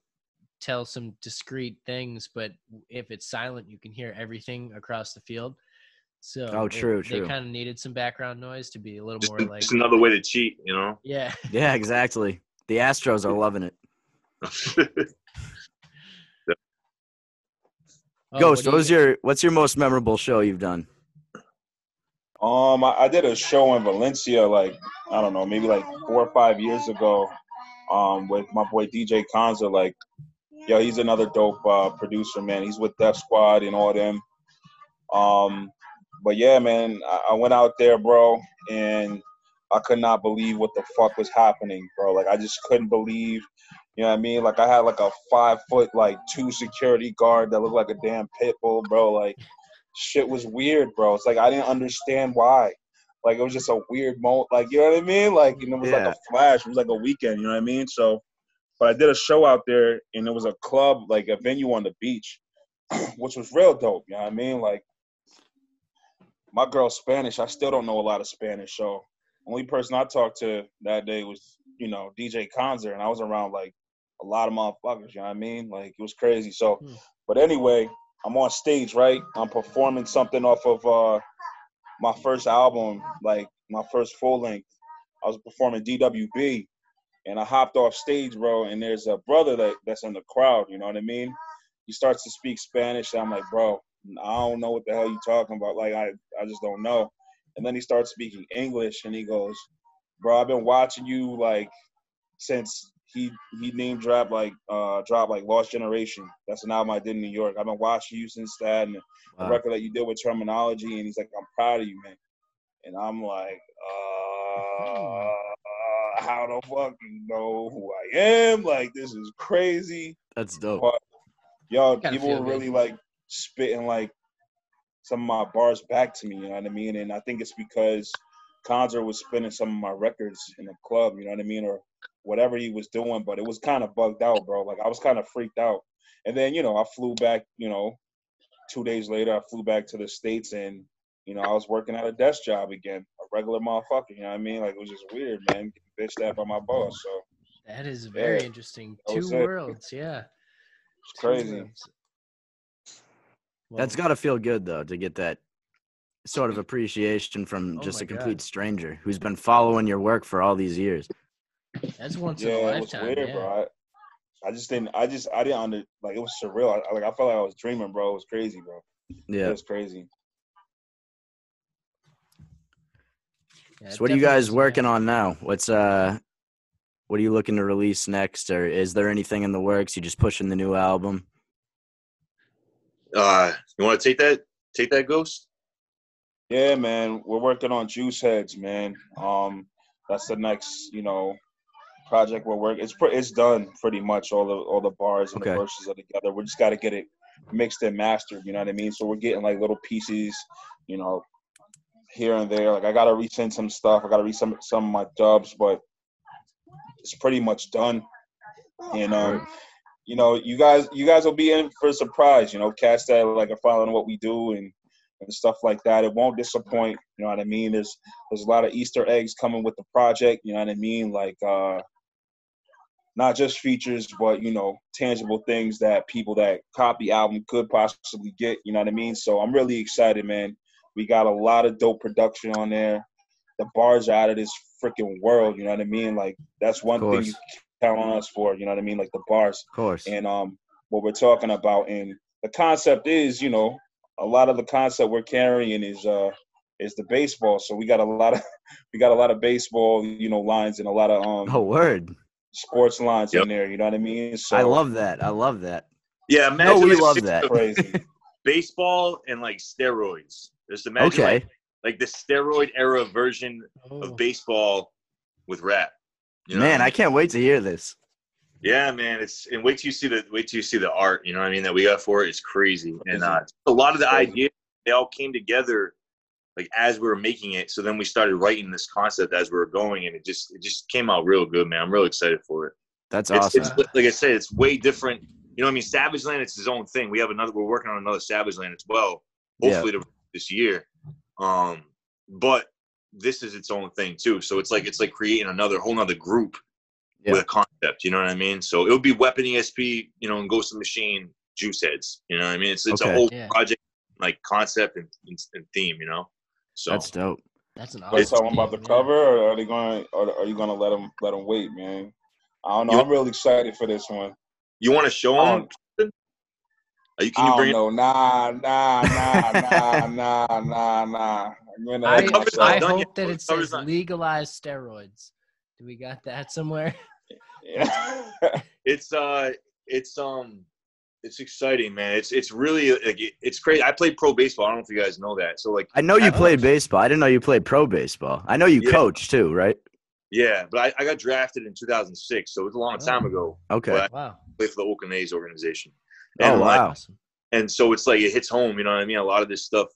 tell some discreet things, but if it's silent, you can hear everything across the field. So Oh, it- true, They kind of needed some background noise to be a little Just, more like, just another way to cheat, you know. yeah. Yeah, exactly. The Astros are loving it. Oh, Ghost, do what was you- your what's your most memorable show you've done? Um, I, I did a show in Valencia, like I don't know, maybe like four or five years ago, um, with my boy DJ Kanza. Like, yo, he's another dope uh, producer, man. He's with Def Squad and all them. Um, but yeah, man, I, I went out there, bro, and I could not believe what the fuck was happening, bro. Like, I just couldn't believe. You know what I mean? Like I had like a five foot like two security guard that looked like a damn pit bull, bro. Like shit was weird, bro. It's like I didn't understand why. Like it was just a weird moment. Like you know what I mean? Like you know, it was like a flash. It was like a weekend. You know what I mean? So, but I did a show out there, and it was a club, like a venue on the beach, which was real dope. You know what I mean? Like my girl's Spanish. I still don't know a lot of Spanish, so only person I talked to that day was you know DJ Conzer, and I was around like a lot of motherfuckers. You know what I mean? Like it was crazy. So, Hmm. but anyway, I'm on stage, right? I'm performing something off of uh my first album, like my first full length. I was performing DWB, and I hopped off stage, bro. And there's a brother that that's in the crowd. You know what I mean? He starts to speak Spanish. And I'm like, bro, I don't know what the hell you talking about. Like I I just don't know. And then he starts speaking English, and he goes, bro, I've been watching you like since he he name dropped like uh dropped like Lost Generation. That's an album I did in New York. I've been watching you since that and the Wow. record that you did with Termanology and he's like, I'm proud of you, man. And I'm like, uh how the fuck you know who I am? Like this is crazy. That's dope. But yo, Gotta people were really good. like spitting like some of my bars back to me, you know what I mean? And I think it's because Conzer was spinning some of my records in the club, you know what I mean? Or whatever he was doing, but it was kind of bugged out, bro. Like I was kind of freaked out. And then, you know, I flew back, you know, two days later, I flew back to the States and, you know, I was working at a desk job again, a regular motherfucker, you know what I mean? Like it was just weird, man, getting bitched at by my boss. So That is very Yeah, interesting. Two was it. worlds, yeah. it's Two crazy. worlds. That's Well, got to feel good though to get that sort of appreciation from Oh just a complete God. stranger who's been following your work for all these years. That's once yeah, in a it was lifetime. weird, yeah. bro. I, I just didn't. I just. I didn't under. Like it was surreal. I, like I felt like I was dreaming, bro. It was crazy, bro. Yeah. It was crazy. Yeah, So what are you guys working on now? What's uh what are you looking to release next or is there anything in the works? You just pushing the new album? Uh, you want to take that? Take that, Ghost. Yeah, man. We're working on Juice Heads, man. Um, that's the next, you know, project we're working. It's pre- it's done pretty much. All the all the bars and Okay. the verses are together. We just got to get it mixed and mastered. You know what I mean? So we're getting like little pieces, you know, here and there. Like I gotta resend some stuff. I gotta resend some some of my dubs, but it's pretty much done. And um, you know, you guys you guys will be in for a surprise. You know, cats that like are following what we do and and stuff like that. It won't disappoint. You know what I mean? There's there's a lot of Easter eggs coming with the project. You know what I mean? Like uh, not just features, but you know, tangible things that people that copy album could possibly get. You know what I mean? So I'm really excited, man. We got a lot of dope production on there. The bars are out of this freaking world. You know what I mean? Like that's one thing you count on us for. You know what I mean? Like the bars Of course. and um what we're talking about and the concept is you know a lot of the concept we're carrying is uh is the baseball so we got a lot of we got a lot of baseball you know lines and a lot of um oh word. Sports lines Yep. in there you know what i mean so I love that. I love that. Yeah, No, imagine we like, love that. crazy baseball and like steroids. Just imagine Okay. like, like the steroid era version Oh, of baseball with rap. You know Man, I I can't wait to hear this. Yeah, man. It's and wait till you see the wait till you see the art. You know what I mean that we got for it. It's crazy, and uh, a lot of the ideas they all came together like as we were making it. So then we started writing this concept as we were going, and it just it just came out real good, man. I'm real excited for it. That's It's, awesome. it's like I said, it's way different. You know what I mean? Savage Land, it's his own thing. We have another. We're working on another Savage Land as well. Yeah. Hopefully to, this year. Um, but this is its own thing too. So it's like it's like creating another whole nother group Yeah. with a concept. You know what I mean? So it would be Weapon ESP, you know, and Ghost of the Machine, Juice Heads. You know what I mean? It's it's Okay. a whole Yeah. project like concept and, and, and theme. You know. So That's dope. that's an are you awesome talking about the theme, cover or are they going or are you gonna let them let them wait man i don't know You- i'm really excited for this one you want to show them? Are you, can you don't bring it? know. Nah, nah, nah, nah, nah, nah, nah. I'm gonna I, let I hope yet, that it says not- legalized steroids. Do we got that somewhere? Yeah. It's uh, it's um, it's exciting, man. It's it's really like it's crazy. I played pro baseball. I don't know if you guys know that. So like, I know you I- played baseball. I didn't know you played pro baseball. I know you Yeah. coach too, right? yeah, but I, I got drafted in 2006, so it was a long time ago. Oh, okay. Well, Wow. Played for the Oakland A's organization. Oh, And, like, wow. Awesome. and so it's like it hits home you know what i mean a lot of this stuff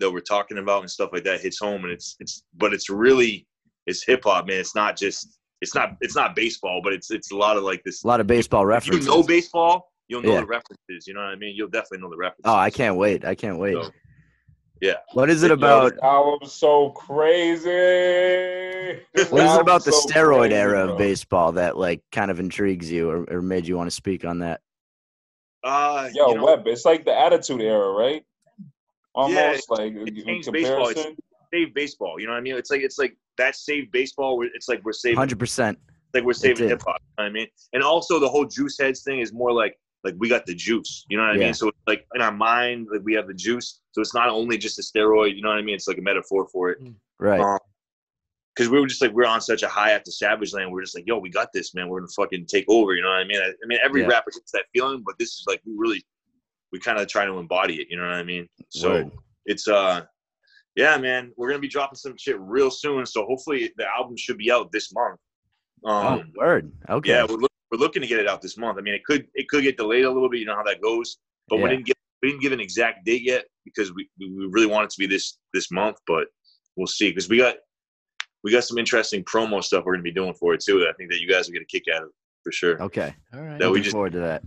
that we're talking about and stuff like that hits home and it's it's but it's really it's hip-hop man it's not just it's not it's not baseball but it's it's a lot of like this A lot of baseball if you know baseball you'll know Yeah. the references you know what i mean you'll definitely know the references oh, I can't wait. I can't wait. So, yeah What is it about? This album's so crazy. This What is it about the so steroid crazy, era bro. of baseball that like kind of intrigues you or, or made you want to speak on that? uh Yo, you know, Webb, it's like the Attitude Era, right? Almost like it in changed baseball. It's- comparison. save baseball you know what i mean it's like it's like that saved baseball it's like we're saving Hundred percent. like we're saving hip hop. You know I mean, and also the whole juice heads thing is more like like we got the juice. You know what I Yeah. mean? So it's like in our mind, like we have the juice. So it's not only just a steroid. You know what I mean? It's like a metaphor for it. Right. Um, because we were just like we are on such a high after Savage Land. We are just like, yo, we got this, man. We're gonna fucking take over. You know what I mean? I, I mean, every Yeah. rapper gets that feeling, but this is like we really, we kind of try to embody it. You know what I mean? So Word. it's uh, yeah, man. We're gonna be dropping some shit real soon. So hopefully the album should be out this month. Oh, Um, word. Okay. yeah, we're, look, we're looking to get it out this month. I mean, it could it could get delayed a little bit. You know how that goes. But we didn't get we didn't give an exact date yet because we we really want it to be this this month. But we'll see because we got we got some interesting promo stuff we're gonna be doing for it too. That I think that you guys will get a kick out of for sure. okay. All right. That we Looking just- forward to that.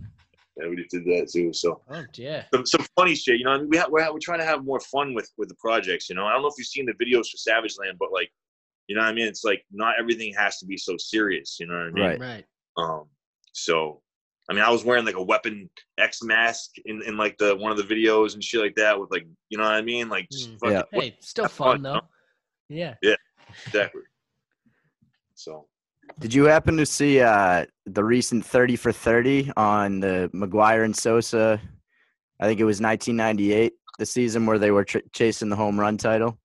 Yeah, we just did that too. So Oh yeah. some, some funny shit. You know, I mean, we ha- we're, we're trying to have more fun with with the projects. You know, I don't know if you've seen the videos for Savage Land, but like, you know, what I mean, it's like not everything has to be so serious. You know what I mean? Right. Right. Um, so, I mean, I was wearing like a Weapon X mask in, in like the one of the videos and shit like that with like, you know what I mean? Like, just Mm. fucking Yeah. Hey, still fun fun, though. huh? Yeah. exactly. So, Did you happen to see uh, the recent 30 for 30 on the McGwire and Sosa? I think it was 1998, the season where they were tr- chasing the home run title.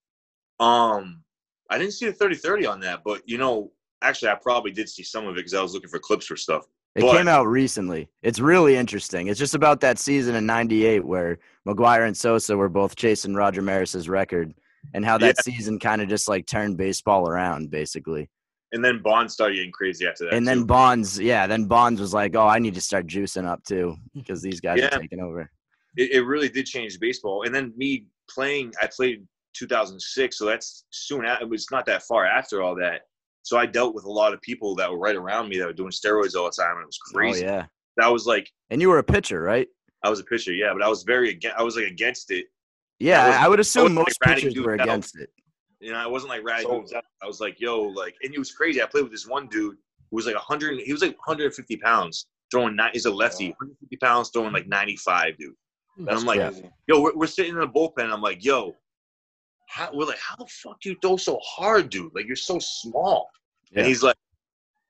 um, I didn't see the 30 30 on that, but you know, actually, I probably did see some of it because I was looking for clips for stuff. It But- came out recently. It's really interesting. It's just about that season in 98 where McGwire and Sosa were both chasing Roger Maris's record and how that season kind of just like turned baseball around, basically. And then Bonds started getting crazy after that. And then. Bonds, yeah, then Bonds was like, oh, I need to start juicing up too because these guys Yeah. are taking over. it, it really did change baseball. And then me playing, I played 2006, so that's soon. At, it was not that far after all that. So I dealt with a lot of people that were right around me that were doing steroids all the time, and it was oh, crazy. Oh, yeah. That was like And you were a pitcher, right? I was a pitcher, yeah, but I was very against. I was like against it. Yeah, wasn't- I would assume wasn't, like, most pitchers dudes were out. against it. You know, I wasn't like ratting So- dudes out. I was like, yo, like, and it was crazy. I played with this one dude who was like 100. He was like 150 pounds, throwing. Ni- he's a lefty, 150 pounds, throwing like 95, dude. Hmm. That's I'm like, crazy. yo, we're, we're sitting in the bullpen. I'm like, yo, how, we're like, how the fuck do you throw so hard, dude? Like, you're so small. Yeah. And he's like,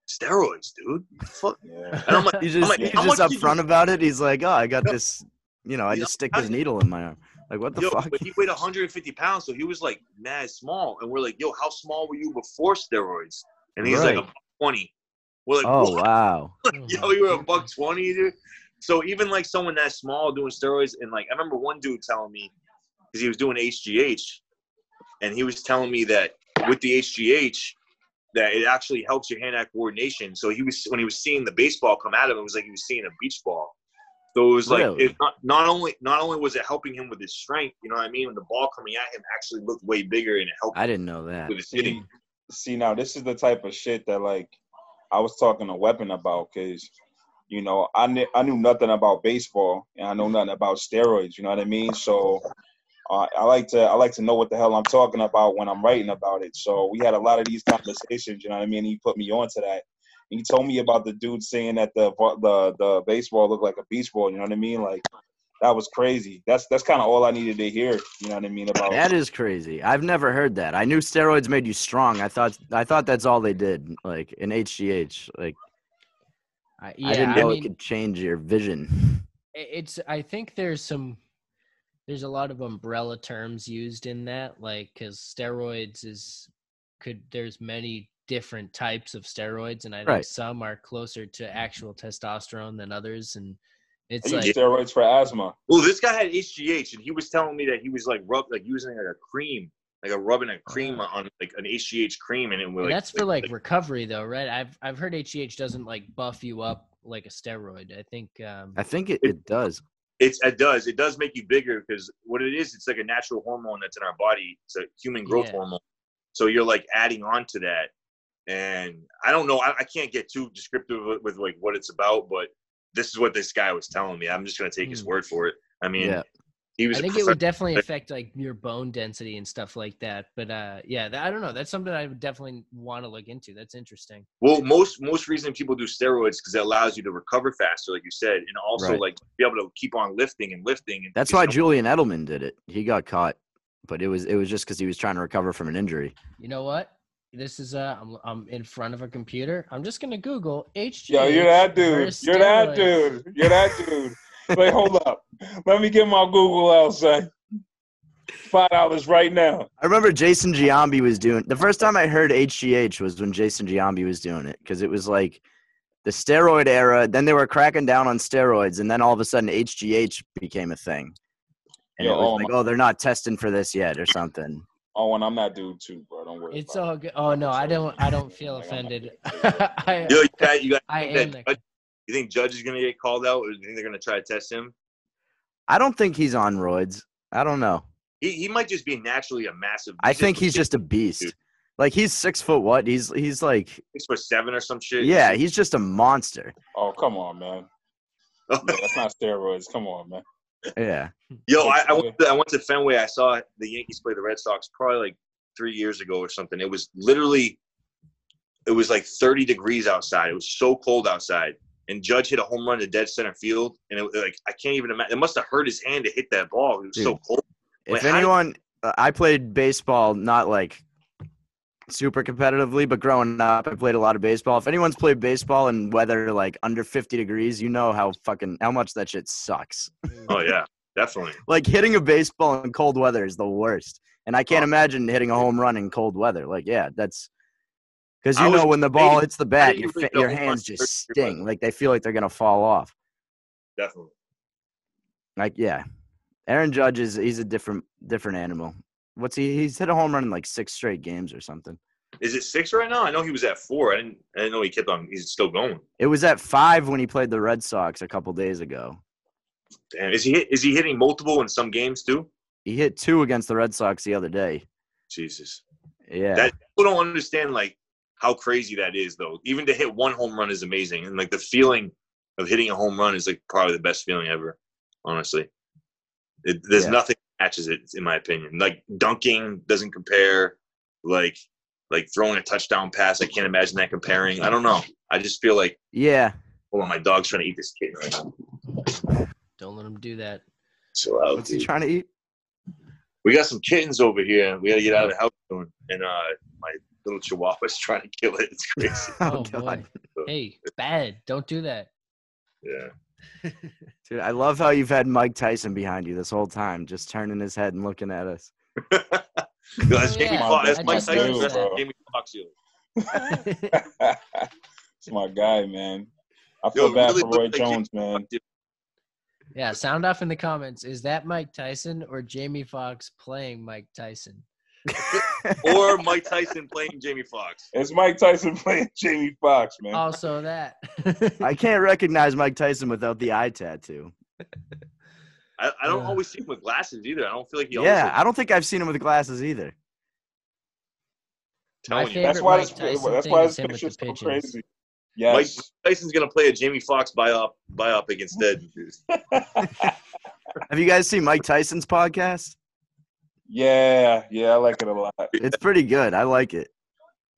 steroids, dude. Fuck. Yeah. And I'm like, He's I'm just, like, he's just much up did you- front about it. He's like, oh, I got Yeah. this, you know, I You just stick how this needle in my arm. Like, what the yo, fuck? but he weighed 150 pounds, so he was like mad small. And we're like, yo, how small were you before steroids? And he's like, Right. a buck 20. We're like, Oh, what? wow. yo, oh you were a buck 20, dude. So even like someone that small doing steroids, and like I remember one dude telling me, because he was doing HGH, and he was telling me that with the HGH, that it actually helps your hand-eye coordination. So he was when he was seeing the baseball come at him, it was like he was seeing a beach ball. So it was like Really? it not, not only not only was it helping him with his strength, you know what I mean, when the ball coming at him actually looked way bigger and it helped I didn't know that. with his hitting. See, see now this is the type of shit that like I was talking to Weapon about because you know I knew I knew nothing about baseball and I know nothing about steroids. You know what I mean? So uh, I like to I like to know what the hell I'm talking about when I'm writing about it. So we had a lot of these conversations. You know what I mean? He put me onto that. He told me about the dude saying that the the the baseball looked like a beach ball. You know what I mean? Like that was crazy. That's that's kind of all I needed to hear. You know what I mean about That is crazy. I've never heard that. I knew steroids made you strong. I thought I thought that's all they did. Like in HGH, like I, yeah, I didn't I know mean, it could change your vision. it's i think there's some there's a lot of umbrella terms used in that like because steroids is could there's many different types of steroids and i think Right. some are closer to actual testosterone than others and I it's use like steroids for asthma. Well, this guy had HGH, and he was telling me that he was like rub like using like a cream, like a rubbing a cream on like an HGH cream, and it was like that's for like recovery though right i've i've heard hgh doesn't like buff you up like a steroid i think um I think it, it does. It's it does it does make you bigger because what it is it's like a natural hormone that's in our body. It's a human growth Yeah. hormone. So you're like adding on to that, and I don't know. I, I can't get too descriptive with, with like what it's about, but this is what this guy was telling me. I'm just gonna take his Hmm. word for it. I mean, Yeah. He was. I a think it would professional- definitely affect like your bone density and stuff like that. But uh, yeah, that, I don't know. That's something I would definitely want to look into. That's interesting. Well, most most reason people do steroids because it allows you to recover faster, like you said, and also Right. like be able to keep on lifting and lifting. And That's why know, Julian Edelman did it. He got caught, but it was it was just because he was trying to recover from an injury. You know what? This is uh, I'm I'm in front of a computer. I'm just gonna Google HGH. Yo, you're that dude. You're that dude. You're that dude. Wait, hold up. Let me get my Google out, son. Five dollars right now. I remember Jason Giambi was doing the first time I heard HGH was when Jason Giambi was doing it because it was like the steroid era. Then they were cracking down on steroids, and then all of a sudden HGH became a thing. And Yo, it was oh like, my- oh, they're not testing for this yet or something. Oh, and I'm that dude too, bro. Don't worry. It's about all good. Oh no, I don't. I don't feel offended. I, Yo, you got you got. I think am that the- Judge- you think Judge is gonna get called out, or do you think they're gonna try to test him? I don't think he's on roids. I don't know. He he might just be naturally a massive. I think he's just a beast. dude. Like he's six foot what? He's he's like six foot seven or some shit. yeah, he's just a monster. Oh, come on, man. Yeah, that's not steroids. Come on, man. Yeah. Yo, I, I went to, I went to Fenway. I saw the Yankees play the Red Sox probably like three years ago or something. It was literally, it was like 30 degrees outside. It was so cold outside. And Judge hit a home run to dead center field, and it was like I can't even imagine. It must have hurt his hand to hit that ball. It was so cold. If Like, how did- anyone, uh, I played baseball, not like super competitively, but growing up, I played a lot of baseball. If anyone's played baseball in weather like under 50 degrees, you know how fucking how much that shit sucks. Oh yeah, definitely. Like hitting a baseball in cold weather is the worst, and I can't Oh. imagine hitting a home run in cold weather. Like, yeah, that's because you was know when the ball hits the bat, your your hands just sting. Like they feel like they're gonna fall off. Definitely. Like, yeah, Aaron Judge is he's a different different animal. What's he? He's hit a home run in like six straight games or something. Is it six right now? I know he was at four. I didn't. I didn't know he kept on. He's still going. It was at five when he played the Red Sox a couple days ago. Damn. Is he? Is he hitting multiple in some games too? He hit two against the Red Sox the other day. Jesus. Yeah, That people don't understand like how crazy that is though. Even to hit one home run is amazing, and like the feeling of hitting a home run is like probably the best feeling ever. Honestly, it, there's Yeah. nothing that matches it in my opinion. Like dunking doesn't compare. Like like throwing a touchdown pass, I can't imagine that comparing. I don't know. I just feel like yeah. hold on, my dog's trying to eat this kitten right now. Don't let him do that. Chill out, What's he trying to eat? We got some kittens over here. We got to get out of the house soon. And uh, my little chihuahua's trying to kill it. It's crazy. Oh, oh, boy. So, Hey, bad. Don't do that. yeah. Dude, I love how you've had Mike Tyson behind you this whole time, just turning his head and looking at us. That's Oh, Jamie yeah. Foxx. That's I Mike Tyson. noticed That's. Jamie Foxx. yo. it's my guy, man. I Yo, feel bad really for Roy like Jamie Jones, man. Foxx, yeah, sound off in the comments. Is that Mike Tyson or Jamie Foxx playing Mike Tyson? Or Mike Tyson playing Jamie Foxx. It's Mike Tyson playing Jamie Foxx, man. Also that. I can't recognize Mike Tyson without the eye tattoo. I, I don't Uh. always see him with glasses either. I don't feel like he Yeah, looks I don't think I've seen him with glasses either. telling My you. that's why Mike this. Tyson That's thing why is this him with picture's so pigeons. crazy. Mike Tyson's gonna play a Jamie Foxx biop biopic instead. Have you guys seen Mike Tyson's podcast? Yeah, yeah, I like it a lot. It's pretty good. I like it.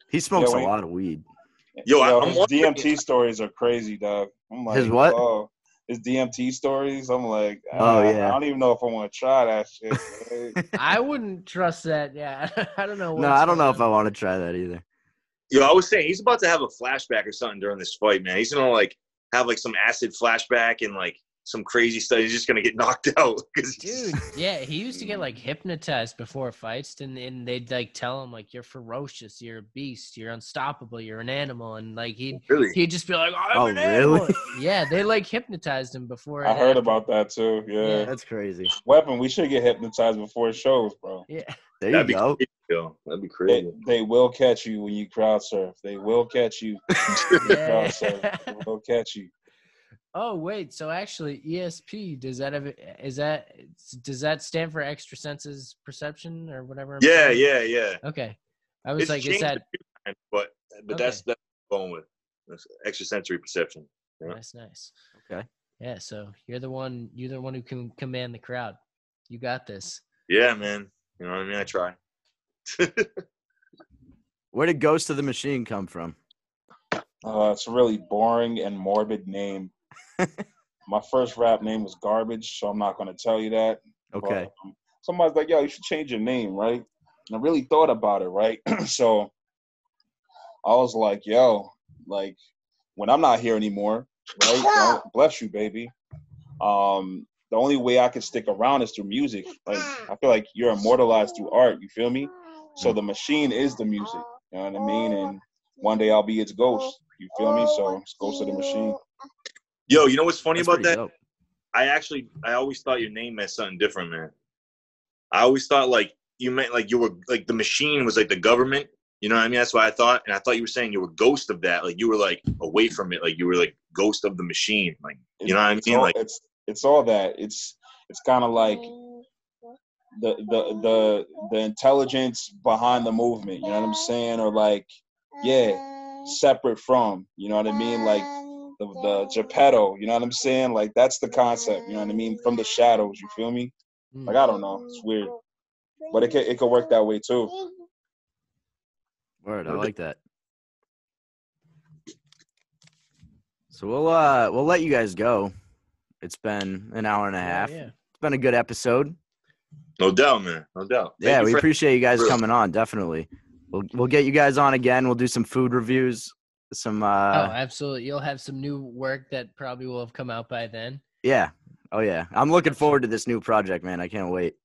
He smokes when a lot of weed. Yo, I- I'm his DMT stories are crazy, dog. I'm like, His what? Oh, his DMT stories. I'm like, Oh, ah, yeah. I don't even know if I want to try that shit. man. I wouldn't trust that. Yeah, I don't know. No, I don't know going if I want to try that either. Yo, I was saying he's about to have a flashback or something during this fight, man. He's gonna like have like some acid flashback and like some crazy stuff. He's just gonna get knocked out. 'cause he's- Dude, yeah, he used to get like hypnotized before fights, and, and they'd like tell him like you're ferocious, you're a beast, you're unstoppable, you're an animal, and like he'd really. he'd just be like, I'm Oh, an really? animal. Yeah, they like hypnotized him before. I heard after. about that too. Yeah. Yeah. That's crazy. Weapon, we should get hypnotized before shows, bro. Yeah, There That'd you be go. crazy, yo. That'd be They, crazy. they will catch you when you crowd surf. They will catch you. when crowd surf. yeah. They will catch you. Oh wait, so actually ESP does that have is that does that stand for extra senses perception or whatever? I'm Yeah, saying? yeah, yeah. Okay, I was It's like, is changed that few times, but but that's Okay. that's what I'm going with That's extrasensory perception. Yeah. Nice, nice. Okay. Yeah, so you're the one. You're the one who can command the crowd. You got this. Yeah, man. You know what I mean? I try. Where did Ghost of the Machine come from? Uh, it's a really boring and morbid name. My first rap name was Garbage, so I'm not going to tell you that. Okay. But, um, somebody's like, yo, you should change your name, right? And I really thought about it, right? so I was like, yo, like, when I'm not here anymore, right? Well, bless you, baby. Um, the only way I can stick around is through music. Like I feel like you're immortalized through art. You feel me? So the machine is the music. You know what I mean? And one day I'll be its ghost. You feel me? So it's ghost of the machine. Yo, you know what's funny That's about that? dope. I actually, I always thought your name meant something different, man. I always thought like you meant like you were like the machine was like the government. You know what I mean? That's what I thought, and I thought you were saying you were ghost of that. Like you were like away from it. Like you were like ghost of the machine. Like you know what I It's mean? all- Like it's it's all that. It's it's kind of like the the the the intelligence behind the movement. You know what I'm saying? Or like yeah, separate from. You know what I mean? Like the the Geppetto. You know what I'm saying? Like that's the concept. You know what I mean? From the shadows. You feel me? Mm. Like I don't know. It's weird, but it could it could work that way too. Word, I like that. So we'll uh we'll let you guys go. It's been an hour and a half. yeah. It's been a good episode. no doubt, man. No doubt. Thank yeah, we for- appreciate you guys Really. coming on. Definitely. We'll we'll get you guys on again. We'll do some food reviews. Some uh oh, uh absolutely. You'll have some new work that probably will have come out by then. yeah. Oh yeah. I'm looking forward to this new project, man. I can't wait.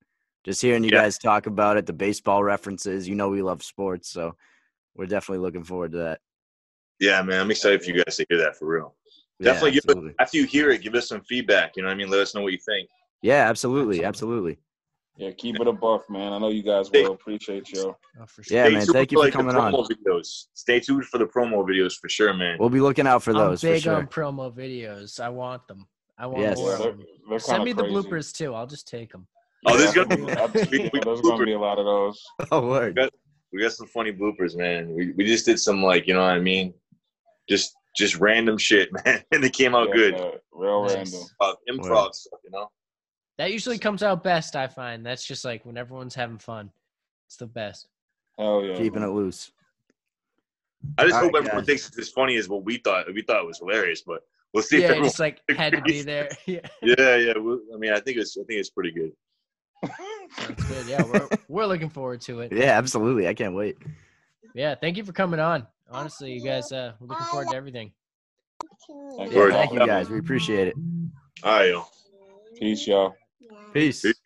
Just hearing you Yeah. guys talk about it, the baseball references. You know we love sports, so we're definitely looking forward to that. Yeah, man. I'm excited for you guys to hear that for real. Yeah, Definitely give absolutely. it, after you hear it, give us some feedback. You know what I mean? Let us know what you think. Yeah, absolutely, absolutely. Yeah, keep it a buff, man. I know you guys will appreciate you. Oh, for sure. Yeah, Stay man. tuned Thank you for, for like, the coming on. promo Videos. Stay tuned for the promo videos for sure, man. We'll be looking out for I'm those for big sure. on promo videos. I want them. I want Yes. more they're, they're Send me kinda the bloopers too. I'll just take them. Oh, there's Yeah, gonna be I- we- we- there's gonna be a lot of those. Oh, word. Good. we got some funny bloopers, man. We we just did some like you know what I mean, just just random shit, man, and it came out Yeah, good. yeah, real Nice. random. Uh, improv stuff, you know. That usually comes out best. I find that's just like when everyone's having fun. It's the best. Oh yeah. Keeping it loose. I just All hope right, everyone guys. thinks it's as funny as what we thought. We thought it was hilarious, but we'll see. if Yeah, everyone, just like had to be there. Yeah, yeah, yeah. we I mean, I think it's I think it's pretty good. sounds good. Yeah, we're we're looking forward to it. Yeah, absolutely. I can't wait. Yeah, thank you for coming on. Honestly, you guys, uh, we're looking forward to everything. Thank Yeah, thank you guys. We appreciate it. All right, yo. Peace, y'all. Peace. Peace.